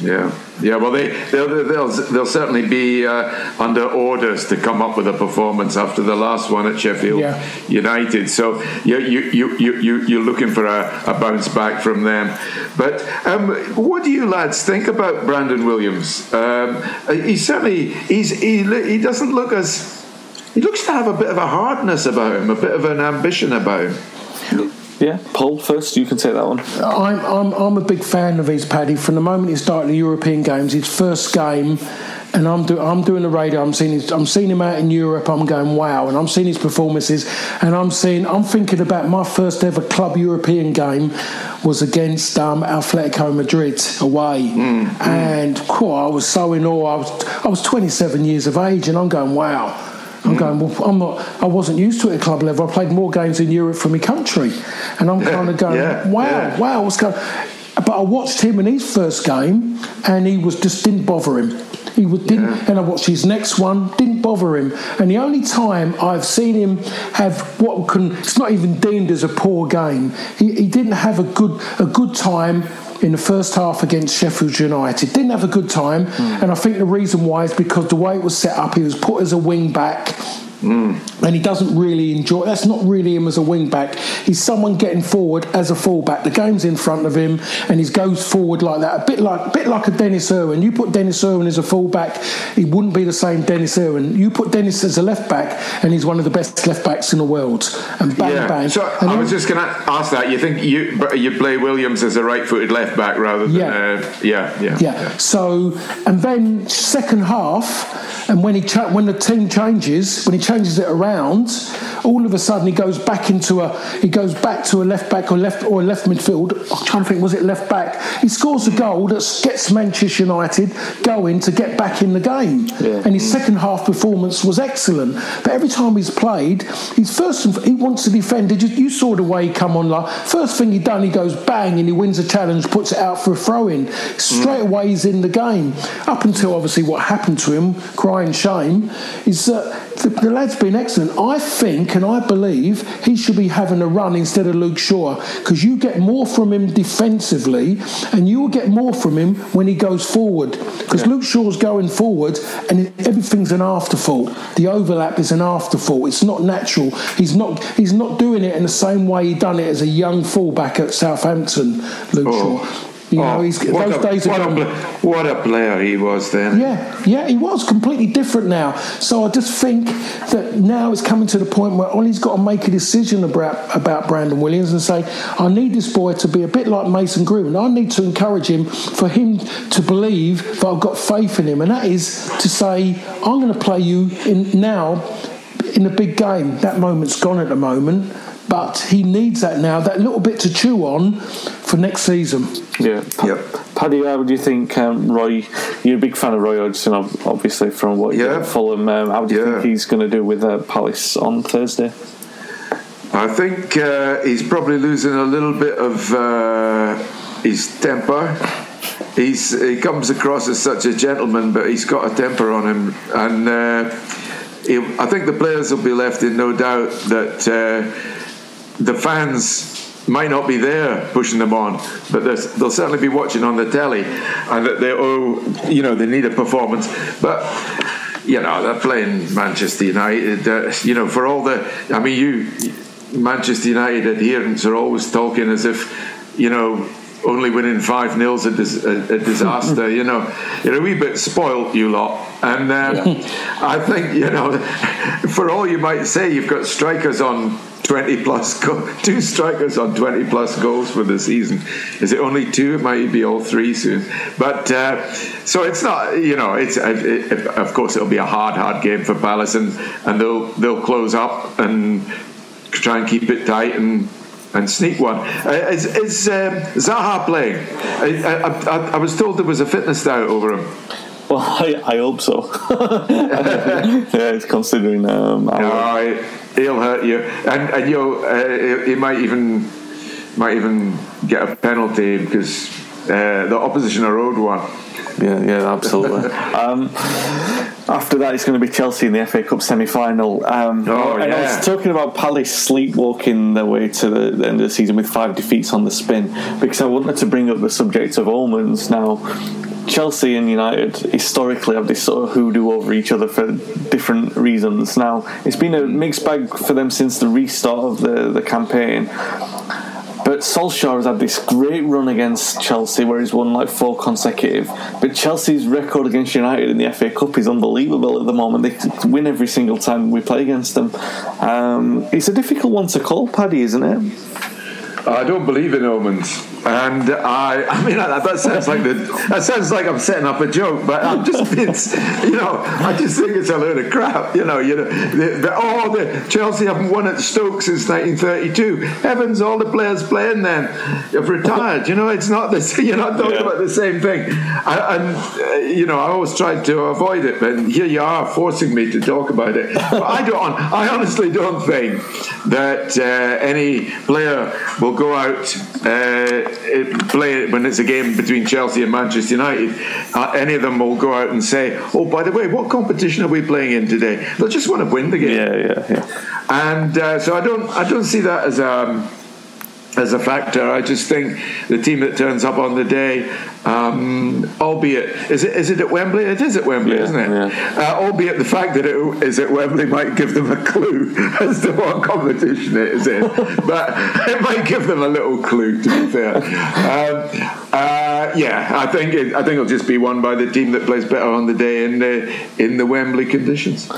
Yeah, yeah. Well, they they'll they'll, they'll certainly be uh, under orders to come up with a performance after the last one at Sheffield Yeah. United. So you you you you you you're looking for a, a bounce back from them. But um, what do you lads think about Brandon Williams? Um, he certainly he's he he doesn't look as he looks to have a bit of a hardness about him, a bit of an ambition about him. Yeah, Paul, first, you can take that one. I'm, I'm, I'm a big fan of his Paddy. From the moment he started the European games, his first game, and I'm, do, I'm doing the radio. I'm seeing his, I'm seeing him out in Europe. I'm going wow, and I'm seeing his performances, and I'm seeing I'm thinking about my first ever club European game was against um, Atletico Madrid away, and whew, I was so in awe. I was I was 27 years of age, and I'm going wow. I'm going. Well, I'm not. I wasn't used to it at club level. I played more games in Europe for my country, and I'm kind of going, yeah, wow, yeah. wow, what's going? But I watched him in his first game, and he was just didn't bother him. He was, didn't, and I watched his next one, didn't bother him. And the only time I've seen him have what can it's not even deemed as a poor game. He, he didn't have a good a good time in the first half against Sheffield United. Didn't have a good time, hmm. and I think the reason why is because the way it was set up, he was put as a wing back. And he doesn't really enjoy. That's not really him as a wing back. He's someone getting forward as a fullback. The game's in front of him, and he goes forward like that. A bit like, a bit like a Denis Irwin. You put Denis Irwin as a fullback, he wouldn't be the same Denis Irwin. You put Denis as a left back, and he's one of the best left backs in the world. And bang yeah. bang. So And I was just going to ask that. You think you you play Williams as a right-footed left back rather than Yeah. uh, yeah, yeah, Yeah. So, and then second half, and when he cha- when the team changes, when he changes it around, all of a sudden he goes back into a he goes back to a left back or left or left midfield. I'm trying to think, was it left back? He scores a goal that gets Manchester United going to get back in the game. Yeah. And his second half performance was excellent. But every time he's played, he's first and he wants to defend. You, you saw the way he come on like first thing he done, he goes bang and he wins a challenge, puts it out for a throw in. Straight away he's in the game. Up until obviously what happened to him, crying shame, is that the, the lad's been excellent. I think and I believe he should be having a run instead of Luke Shaw because you get more from him defensively and you will get more from him when he goes forward because Luke Shaw's going forward and everything's an afterthought. The overlap is an afterthought. It's not natural. He's not he's not doing it in the same way he done it as a young fullback at Southampton, Luke Oh. Shaw. You oh, know, Oh, he's, what, those a, days what, a, what a player he was then. Yeah, yeah, he was completely different now. So I just think that now it's coming to the point where Ollie's got to make a decision about about Brandon Williams and say, I need this boy to be a bit like Mason Greenwood. I need to encourage him for him to believe that I've got faith in him, and that is to say, I'm going to play you in now in a big game. That moment's gone at the moment. But he needs that now, that little bit to chew on for next season. Yeah. Yep. Paddy, how do you think um, Roy? You're a big fan of Roy Hodgson, obviously, from what you Yeah. did at Fulham. Um, how do you Yeah. think he's going to do with uh, Palace on Thursday? I think uh, he's probably losing a little bit of uh, his temper. He's he comes across as such a gentleman, but he's got a temper on him, and uh, he, I think the players will be left in no doubt that uh, the fans might not be there pushing them on, but they'll certainly be watching on the telly, and that they oh you know they need a performance, but you know they're playing Manchester United. Uh, you know for all the I mean you Manchester United adherents are always talking as if you know only winning five nils a, dis- a, a disaster. you know you're a wee bit spoilt, you lot, and um, I think you know for all you might say, you've got strikers on. 20 plus go- two strikers on 20 plus goals for the season is it only two it might be all three soon but uh, so it's not you know it's uh, it, of course it'll be a hard hard game for Palace and and they'll they'll close up and try and keep it tight and and sneak one. Uh, is is um, Zaha playing? I, I, I, I was told there was a fitness doubt over him. Well, I, I hope so. yeah, it's considering. Um, how- No, he- he'll hurt you, and and you know, uh, he- he might even might even get a penalty because uh, the opposition are owed one. Yeah, yeah, absolutely. um, after that, it's going to be Chelsea in the FA Cup semi-final. Um, Oh, and I was talking about Palace sleepwalking their way to the, the end of the season with five defeats on the spin because I wanted to bring up the subject of omens. Now, Chelsea and United historically have this sort of hoodoo over each other for different reasons. Now, it's been a mixed bag for them since the restart of the, the campaign. But Solskjaer has had this great run against Chelsea where he's won like four consecutive. But Chelsea's record against United in the FA Cup is unbelievable at the moment. They win every single time we play against them. Um, it's a difficult one to call, Paddy, isn't it? I don't believe in omens, and I, I mean that, that sounds like the, that sounds like I'm setting up a joke, but I'm just, it's, you know, I just think it's a load of crap. You know, you know, the, the, oh, the Chelsea haven't won at Stoke since 1932. Heavens, all the players playing then have retired. You know, it's not this. You're not talking Yeah. about the same thing, I, and uh, you know, I always tried to avoid it, but here you are forcing me to talk about it. But I don't. I honestly don't think that uh, any player will go out uh, it- when it's a game between Chelsea and Manchester United. Uh, any of them will go out and say, "Oh, by the way, what competition are we playing in today?" They'll just want to win the game Yeah, yeah, yeah. and uh, so I don't I don't see that as a as a factor. I just think the team that turns up on the day, um, albeit is it is it at Wembley? It is at Wembley, Yeah, isn't it? yeah. Uh, albeit the fact that it is at Wembley might give them a clue as to what competition it is in, but it might give them a little clue. To be fair, um, uh, yeah, I think it, I think it'll just be won by the team that plays better on the day in the in the Wembley conditions.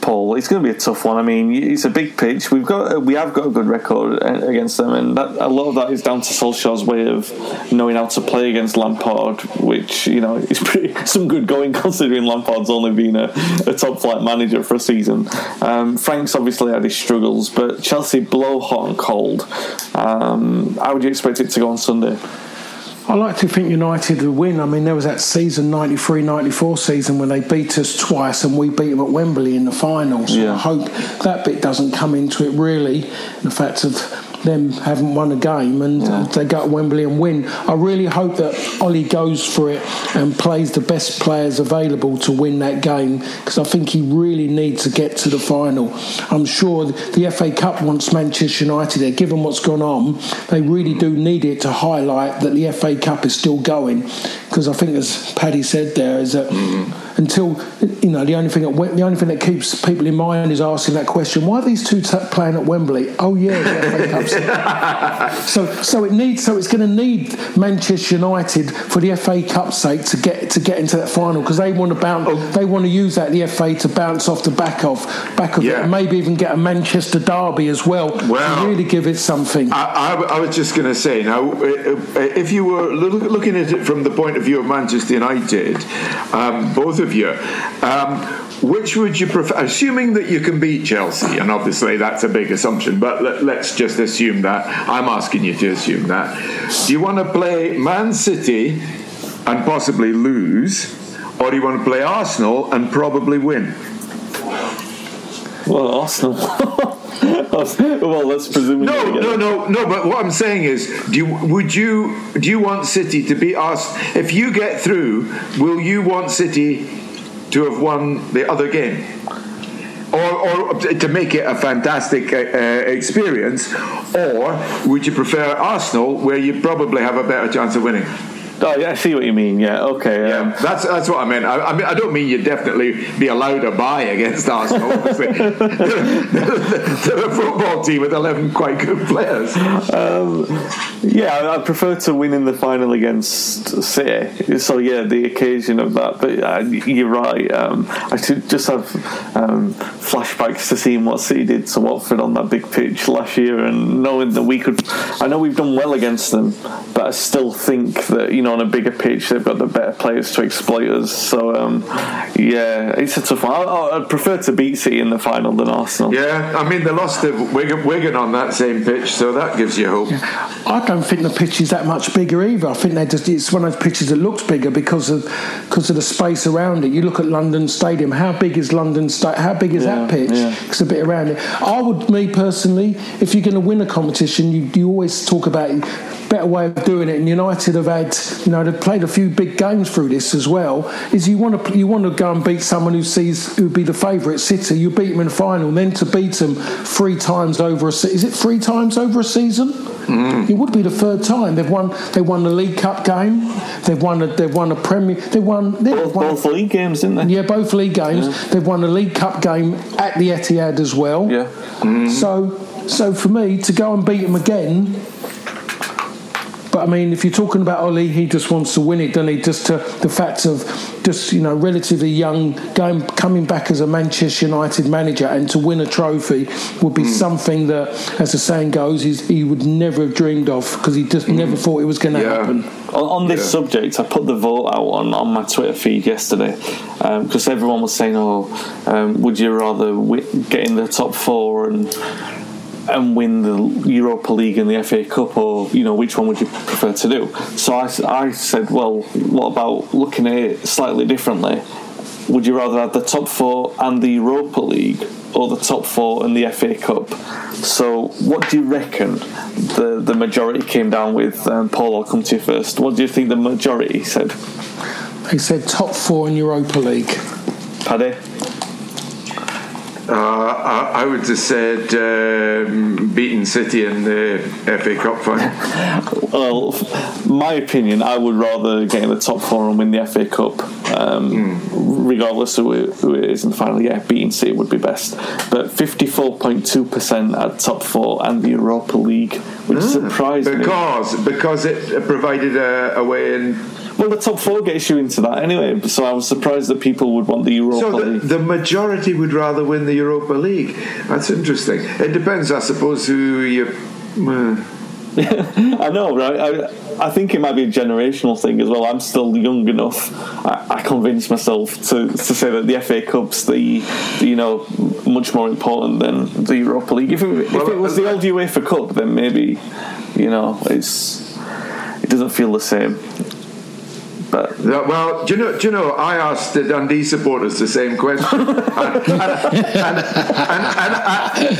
Paul it's going to be a tough one. I mean, it's a big pitch. We've got we have got a good record against them, and that, a lot of that is down to Solskjaer's way of knowing how to play against Lampard, which you know is pretty some good going considering Lampard's only been a, a top flight manager for a season. Um, Frank's obviously had his struggles, but Chelsea blow hot and cold. Um, how would you expect it to go on Sunday? I like to think United will win. I mean, there was that season, 93 94 season, when they beat us twice and we beat them at Wembley in the finals. So Yeah. I hope that bit doesn't come into it really. The fact of them haven't won a game and they go to Wembley and win. I really hope that Ollie goes for it and plays the best players available to win that game because I think he really needs to get to the final. I'm sure the FA Cup wants Manchester United there, given what's gone on. They really do need it to highlight that the FA Cup is still going because I think, as Paddy said there, is that mm-hmm. Until you know the only thing that the only thing that keeps people in mind is asking that question: Why are these two t- playing at Wembley? Oh yeah, so so it needs so it's going to need Manchester United for the FA Cup's sake to get to get into that final because they want to bounce they want to use that the FA to bounce off the back of back of it Yeah. and maybe even get a Manchester derby as well Well, to really give it something. I, I, I was just going to say now, uh, uh, if you were look, looking at it from the point of view of Manchester United, um, both of you, um, which would you prefer? Assuming that you can beat Chelsea, and obviously that's a big assumption, but let, let's just assume that. I'm asking you to assume that. Do you want to play Man City and possibly lose, or do you want to play Arsenal and probably win? Well, Arsenal. well, let's presume. No, no, no, no. But what I'm saying is, do you, would you do you want City to be asked if you get through? Will you want City to have won the other game, or, or to make it a fantastic uh, uh, experience, or would you prefer Arsenal, where you probably have a better chance of winning? Oh, yeah, I see what you mean. Yeah, okay. Um, that's that's what I meant. I, I mean, I don't mean you'd definitely be allowed a buy against Arsenal. Obviously, they're, they're a football team with eleven quite good players. Um, yeah, I- I prefer to win in the final against City. So yeah, the occasion of that. But uh, you're right. Um, I should just have um, flashbacks to seeing what City did to Watford on that big pitch last year, and knowing that we could. I know we've done well against them, but I still think that you know on a bigger pitch they've got the better players to exploit us. So um, yeah, it's a tough one. I, I'd prefer to beat City in the final than Arsenal. Yeah, I mean they lost to Wigan, Wigan on that same pitch, so that gives you hope. I don't think the pitch is that much bigger either. I think they just it's one of those pitches that looks bigger because of because of the space around it. You look at London Stadium. How big is London Sta How big is Yeah, that pitch? yeah. It's a bit around it. I would, me personally, if you're going to win a competition, you, you always talk about better way of doing it. And United have had, you know, they've played a few big games through this as well. Is you want to you want to go and beat someone who sees who would be the favourite City. You beat them in the final, and then to beat them three times over a is it three times over a season? Mm. It would be the third time they've won. They won the League Cup game. They've won. A, they've won a Premier. They won. They've Both, won both league games, didn't they? yeah, both league games. They've won a League Cup game at the Etihad as well. Yeah. Mm. So, so for me to go and beat them again. But I mean, if you're talking about Ollie, he just wants to win it, doesn't he? Just to the fact of just you know relatively young, going coming back as a Manchester United manager and to win a trophy would be hmm. something that, as the saying goes, he's, he would never have dreamed of because he just hmm. never thought it was going to Yeah. happen. On, on this Yeah. subject, I put the vote out on, on my Twitter feed yesterday um, because everyone was saying, "Oh, um, would you rather wi- get in the top four and and win the Europa League and the FA Cup, or you know, which one would you prefer to do?" So I, I said, "Well, what about looking at it slightly differently? Would you rather have the top four and the Europa League, or the top four and the FA Cup?" So, what do you reckon the the majority came down with? Um, Paul, I'll come to you first. What do you think the majority said? They said top four in Europa League. Paddy? Uh, I, I would have said um, beating City in the FA Cup final. Well, my opinion, I would rather get in the top four and win the FA Cup, um, regardless of who who it is in the final. Yeah, beating City would be best. But 54.2% at top four and the Europa League, which surprised me. because because it provided a, a way in. Well, the top four gets you into that anyway. So I was surprised that people would want the Europa So the, League. the majority would rather win the Europa League. That's interesting. It depends, I suppose, who you. uh, I know, right? I, I think it might be a generational thing as well. I'm still young enough. I, I convinced myself to, to say that the FA Cup's the, the you know much more important than the Europa League. If it, if Well, it was the uh, old UEFA Cup, then maybe you know it's it doesn't feel the same. But Yeah, well, do you know? Do you know? I asked the Dundee supporters the same question, and and and, and, and,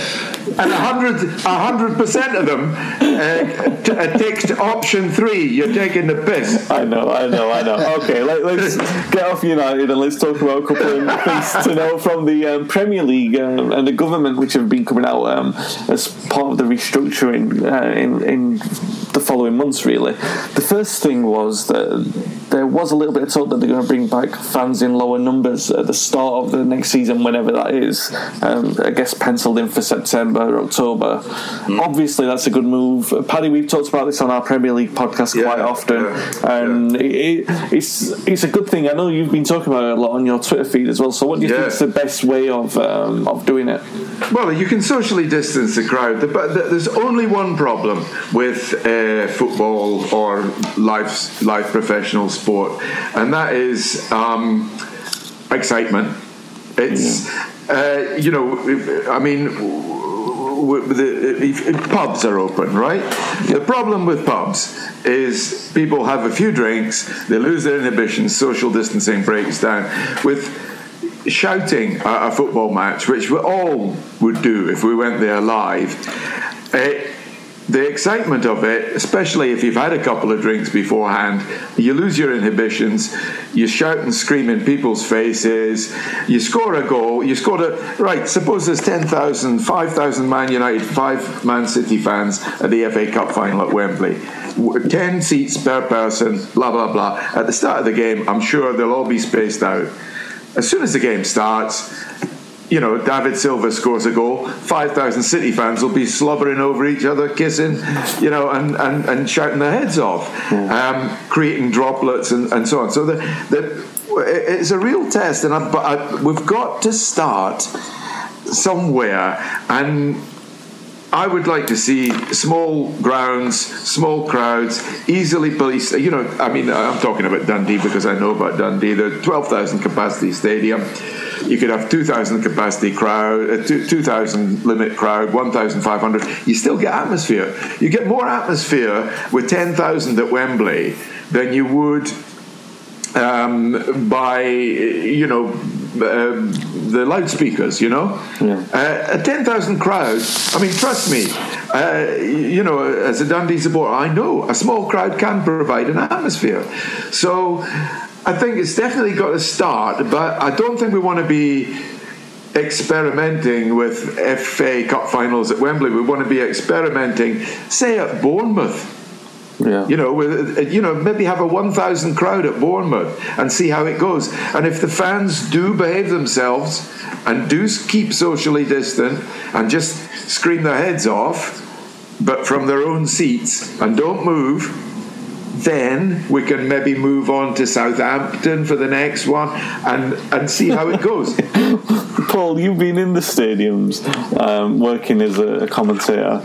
and a hundred a hundred percent of them uh, t- uh, ticked option three. You're taking the piss. I know, I know, I know. Okay, let, us get off United and let's talk about a couple of things to know from the um, Premier League um, and the government, which have been coming out um, as part of the restructuring uh, in, in the following months, really. The first thing was that there was a little bit of talk that they're going to bring back fans in lower numbers at the start of the next season, whenever that is. Um, I guess penciled in for September, October. Obviously, that's a good move. Paddy, we've talked about this on our Premier League podcast Yeah, quite often, yeah, and it, it, it's it's a good thing. I know you've been talking about it a lot on your Twitter feed as well. So, what do you Yeah. think is the best way of um, of doing it? Well, you can socially distance the crowd, but there's only one problem with uh, football or life live professional sport, and that is um, excitement. It's uh, you know, I mean. The, if, if pubs are open, right? The problem with pubs is people have a few drinks, they lose their inhibitions, social distancing breaks down. With shouting at a football match, which we all would do if we went there live. Uh, the excitement of it, especially if you've had a couple of drinks beforehand, you lose your inhibitions, you shout and scream in people's faces, you score a goal, you scored a. Right, suppose there's 10,000, 5,000 Man United, 5 Man City fans at the FA Cup final at Wembley. 10 seats per person, blah, blah, blah. At the start of the game, I'm sure they'll all be spaced out. As soon as the game starts, you know, David Silva scores a goal, 5,000 City fans will be slobbering over each other, kissing, you know, and, and, and shouting their heads off, um, creating droplets and, and so on. So the, the, it's a real test, and I, but I, we've got to start somewhere. And I would like to see small grounds, small crowds, easily policed. You know, I mean, I'm talking about Dundee because I know about Dundee. The 12,000 capacity stadium. You could have 2,000 capacity crowd, uh, 2,000 limit crowd, 1,500. You still get atmosphere. You get more atmosphere with 10,000 at Wembley than you would um, by you know um the loudspeakers. You know, uh, a ten thousand crowd. I mean, trust me. Uh, you know, as a Dundee supporter, I know a small crowd can provide an atmosphere. So, I think it's definitely got to start. But I don't think we want to be experimenting with FA Cup finals at Wembley. We want to be experimenting, say, at Bournemouth. Yeah. You know, with uh, you know, maybe have a one thousand crowd at Bournemouth and see how it goes. And if the fans do behave themselves and do keep socially distant and just scream their heads off, but from their own seats and don't move, then we can maybe move on to Southampton for the next one and and see how it goes. Paul, you've been in the stadiums um, working as a commentator.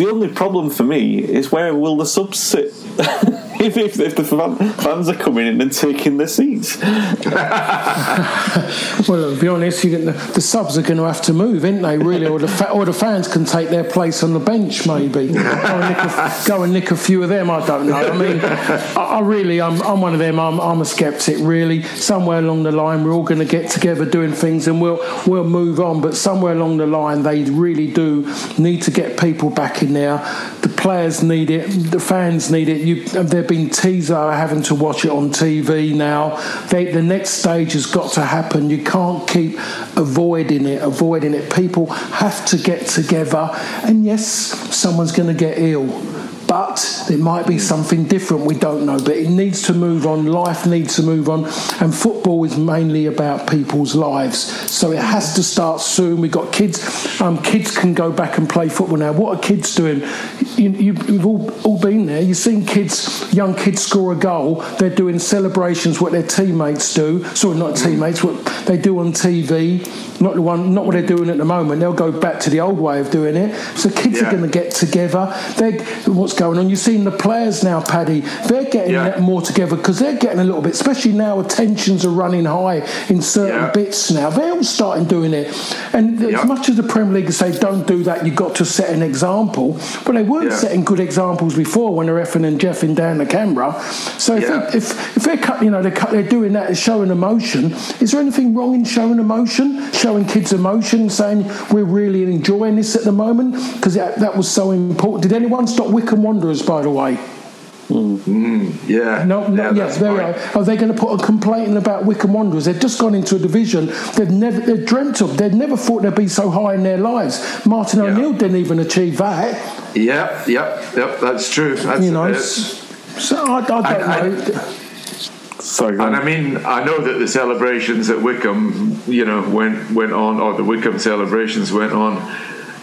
The only problem for me is where will the subs sit if, if, if the fan, fans are coming in and taking their seats? Well, to be honest, you the, the subs are going to have to move, aren't they? Really, or the fa- or the fans can take their place on the bench, maybe. Go and nick a, go and nick a few of them. I don't know. I mean, I, I really, I'm, I'm one of them. I'm, I'm a skeptic. Really, somewhere along the line, we're all going to get together doing things, and we'll we'll move on. But somewhere along the line, they really do need to get people back in there. The players need it. The fans need it. You, they've been teased are having to watch it on TV now. They, the next stage has got to happen. You can't keep avoiding it, avoiding it. People have to get together, and yes, someone's going to get ill. But there might be something different. We don't know, but it needs to move on. Life needs to move on, and football is mainly about people's lives. So it has to start soon. We've got kids. Um, kids can go back and play football now. What are kids doing? You, you, you've all, all been there. You've seen kids, young kids score a goal. They're doing celebrations what their teammates do. Sorry, not teammates. What they do on TV. Not the one, not what they're doing at the moment. They'll go back to the old way of doing it. So kids Yeah. are going to get together. They're, what's going on? You've seen the players now, Paddy. They're getting Yeah. more together because they're getting a little bit. Especially now, tensions are running high in certain Yeah. bits now. They're all starting doing it. And Yeah. as much as the Premier League say, don't do that, you've got to set an example. But they weren't setting good examples before when they're effing and jeffing down the camera. So if, they, if if they're cut, you know they're, cut, they're doing that, showing emotion. Is there anything wrong in showing emotion, showing kids emotion, saying we're really enjoying this at the moment because that, that was so important? Did anyone stop Wycombe Wanderers, by the way? Mm-hmm. Yeah. No, no, yeah, yes, that's there we fine. are. Are they going to put a complaint in about Wycombe Wanderers? They've just gone into a division they've never they've dreamt of. They'd never thought they'd be so high in their lives. Martin Yeah. O'Neill didn't even achieve that. Yep, yep, yep. That's true. That's, You know, so I, I don't I- I- Sorry, And. I mean, I know that the celebrations at Wycombe, you know, went went on, or the Wycombe celebrations went on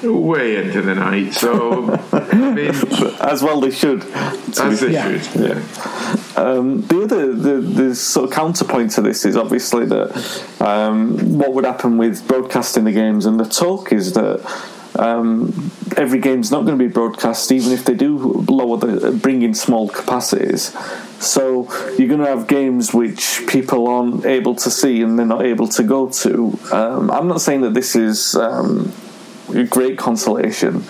way into the night. So, I mean, as well they should. as they Yeah. should. Yeah. Um, the other, the, the sort of counterpoint to this is obviously that um, what would happen with broadcasting the games, and the talk is that um, every game's not going to be broadcast, even if they do lower the bring in small capacities. So you're going to have games which people aren't able to see and they're not able to go to. Um, I'm not saying that this is um, great consolation,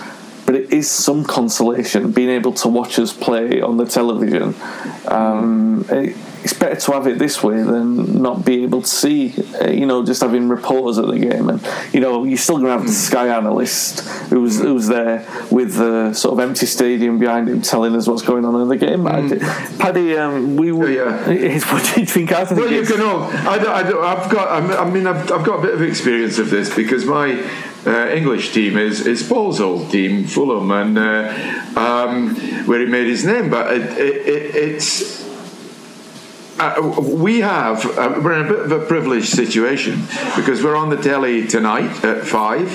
but it is some consolation being able to watch us play on the television. Um, it, it's better to have it this way than not be able to see, uh, you know, just having reporters at the game. And, you know, you're still going to have the Sky analyst who's, who's there with the sort of empty stadium behind him telling us what's going on in the game. Paddy, um, we were. Yeah. What do you think? I think Well, you can all. I, don't- I, don't- I've got. I mean, I've, I've got a bit of experience of this because my uh, English team is is Paul's old team, Fulham, and uh, um, where he made his name. But it, it, it, it's. Uh, we have uh, we're in a bit of a privileged situation because we're on the telly tonight at five,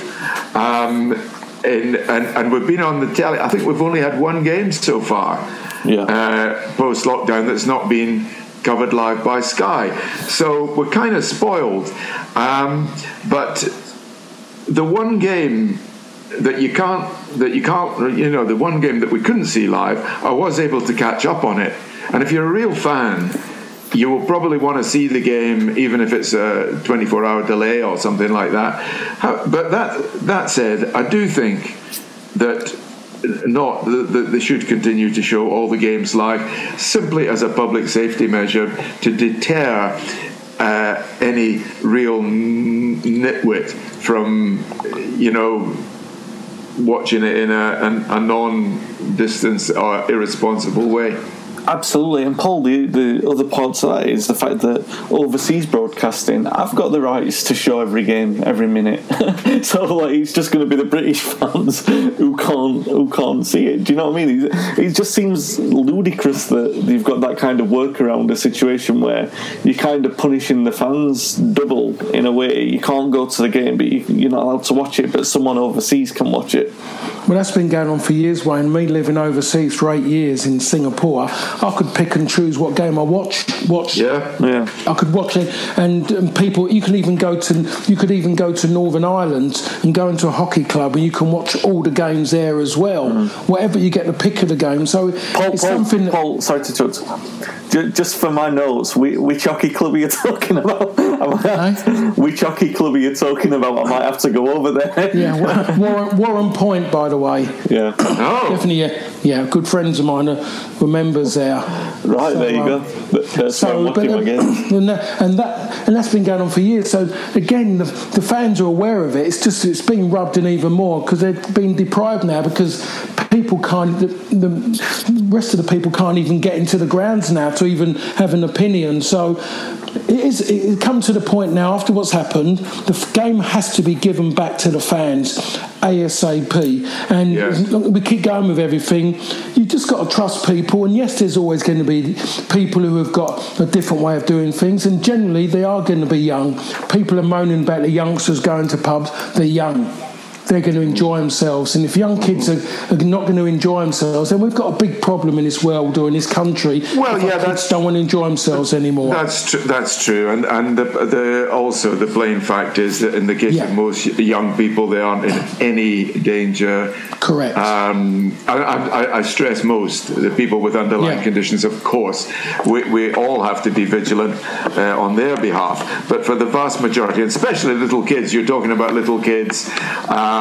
um, and, and and we've been on the telly. I think we've only had one game so far Yeah. uh, post lockdown that's not been covered live by Sky. So we're kind of spoiled. Um, but the one game that you can't that you can't you know the one game that we couldn't see live, I was able to catch up on it. And if you're a real fan. You will probably want to see the game, even if it's a 24-hour delay or something like that. How, but that that said, I do think that not that they should continue to show all the games live simply as a public safety measure to deter uh, any real nitwit from you know watching it in a, a non-distance or irresponsible way. Absolutely, and Paul, the, the other part to that is the fact that overseas broadcasting, I've got the rights to show every game every minute. so like, it's just going to be the British fans who can't who can't see it. Do you know what I mean? It, it just seems ludicrous that you've got that kind of workaround a situation where you're kind of punishing the fans double in a way. You can't go to the game, but you, you're not allowed to watch it, but someone overseas can watch it. Well, that's been going on for years, Wayne. Me living overseas for eight years in Singapore, I could pick and choose what game I watch. Watch. Yeah. Yeah. I could watch it, and, and people. You can even go to. You could even go to Northern Ireland and go into a hockey club, and you can watch all the games there as well. Whatever you get the pick of the game. So Mm. Paul, it's Paul, something. That, Paul, sorry to interrupt. Just for my notes, whi- which hockey club are you talking about? I might have- which hockey club are you talking about? I might have to go over there. yeah, Warren, Warrenpoint, by the way. Yeah. Oh, Definitely, yeah, yeah. Good friends of mine are, were members there. Right, So, there you um, go. That- That's where I'm So, but, um, again. and, that, and that and that's been going on for years. So again, the, the fans are aware of it. It's just it's being rubbed in even more because they've been deprived now because people can't, the, the rest of the people can't even get into the grounds now to even have an opinion. So it is. It come to the point now after what's happened. The game has to be given back to the fans ASAP, and Yeah. we keep going with everything. You just got to trust people, and yes, there's always going to be people who have got a different way of doing things, and generally they are going to be young. People are moaning about the youngsters going to pubs. They're young. They're going to enjoy themselves, and if young kids are, are not going to enjoy themselves, then we've got a big problem in this world or in this country. Well, yeah, that's- don't want to enjoy themselves anymore. That's true. That's true, and and the, the also the plain fact is that in the case Yeah. of most young people, they aren't in any danger. Correct. Um, I, I, I stress most the people with underlying Yeah. conditions. Of course, we, we all have to be vigilant uh, on their behalf. But for the vast majority, and especially little kids, you're talking about little kids. Um,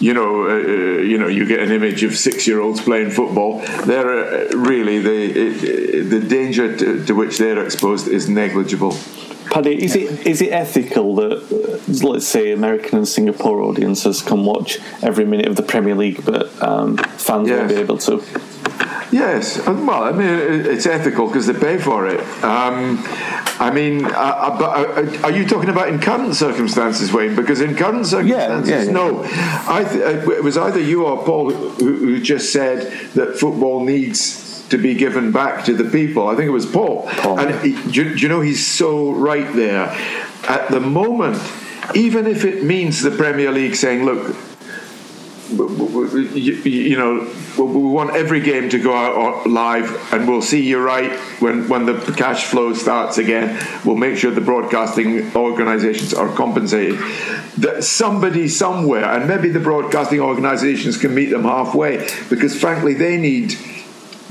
you know, uh, uh, you know, you get an image of six-year-olds playing football. They're uh, really the the danger to, to which they're exposed is negligible. Paddy, is it is it ethical that uh, let's say American and Singapore audiences can watch every minute of the Premier League, but um, fans won't be able to? Yes, uh, well, I mean, it's ethical because they pay for it. Um, I mean, uh, uh, but uh, are you talking about in current circumstances, Wayne? Because in current circumstances, yeah, yeah. no. I th- it was either you or Paul who, who just said that football needs to be given back to the people. I think it was Paul. Paul. And he, do, you- do you know he's so right there. At the moment, even if it means the Premier League saying, "Look, you, know, we we want every game to go out live, and we'll see you right when when the cash flow starts again. We'll make sure the broadcasting organisations are compensated. That somebody somewhere, and maybe the broadcasting organisations can meet them halfway, because frankly, they need.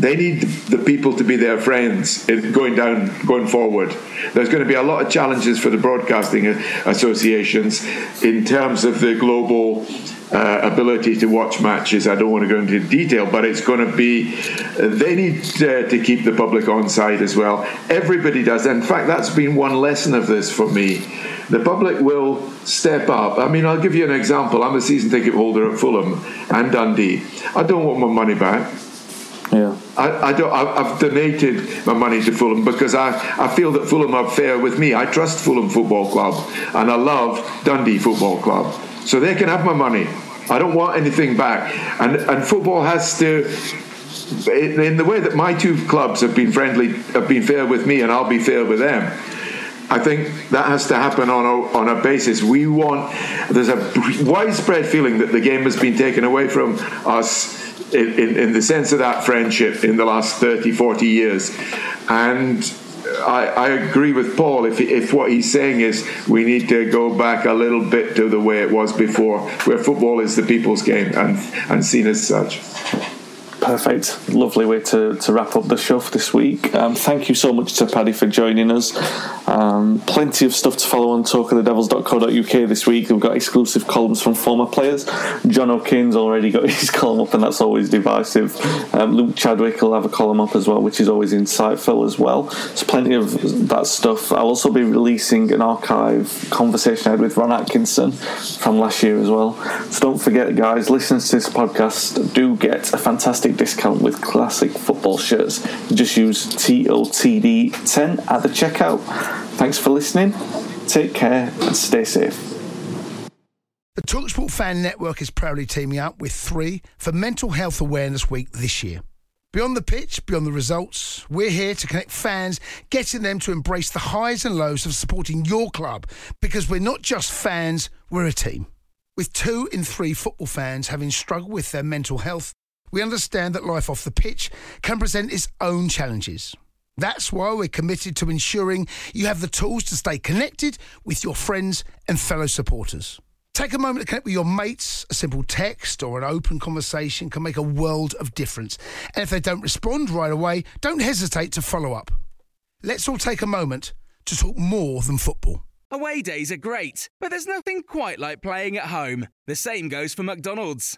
They need the people to be their friends going down, going forward. There's going to be a lot of challenges for the broadcasting associations in terms of the global uh, ability to watch matches. I don't want to go into detail, but it's going to be. They need uh, to keep the public on side as well. Everybody does. In fact, that's been one lesson of this for me. The public will step up. I mean, I'll give you an example. I'm a season ticket holder at Fulham and Dundee. I don't want my money back. Yeah. I, I don't. I, I've donated my money to Fulham because I, I feel that Fulham are fair with me. I trust Fulham Football Club and I love Dundee Football Club, so they can have my money. I don't want anything back, and and football has to. In in the way that my two clubs have been friendly, have been fair with me, and I'll be fair with them. I think that has to happen on a, on a basis. We want, there's a widespread feeling that the game has been taken away from us in, in, in the sense of that friendship in the last 30, 40 years. And I, I agree with Paul if, if what he's saying is we need to go back a little bit to the way it was before, where football is the people's game and, and seen as such. Perfect. Lovely way to, to wrap up the show for this week. Um, thank you so much to Paddy for joining us. Um, plenty of stuff to follow on talkofthedevils.co.uk this week. We've got exclusive columns from former players. John O'Kane's already got his column up, and that's always divisive. Um, Luke Chadwick will have a column up as well, which is always insightful as well. There's plenty of that stuff. I'll also be releasing an archive conversation I had with Ron Atkinson from last year as well. So, don't forget, guys, listeners to this podcast do get a fantastic discount with classic football shirts. Just use TOTD10 at the checkout. Thanks for listening. Take care and stay safe. The Talksport Fan Network is proudly teaming up with three for Mental Health Awareness Week this year. Beyond the pitch, beyond the results, we're here to connect fans, getting them to embrace the highs and lows of supporting your club because we're not just fans, we're a team. With two in three football fans having struggled with their mental health, we understand that life off the pitch can present its own challenges. That's why we're committed to ensuring you have the tools to stay connected with your friends and fellow supporters. Take a moment to connect with your mates. A simple text or an open conversation can make a world of difference. And if they don't respond right away, don't hesitate to follow up. Let's all take a moment to talk more than football. Away days are great, but there's nothing quite like playing at home. The same goes for McDonald's.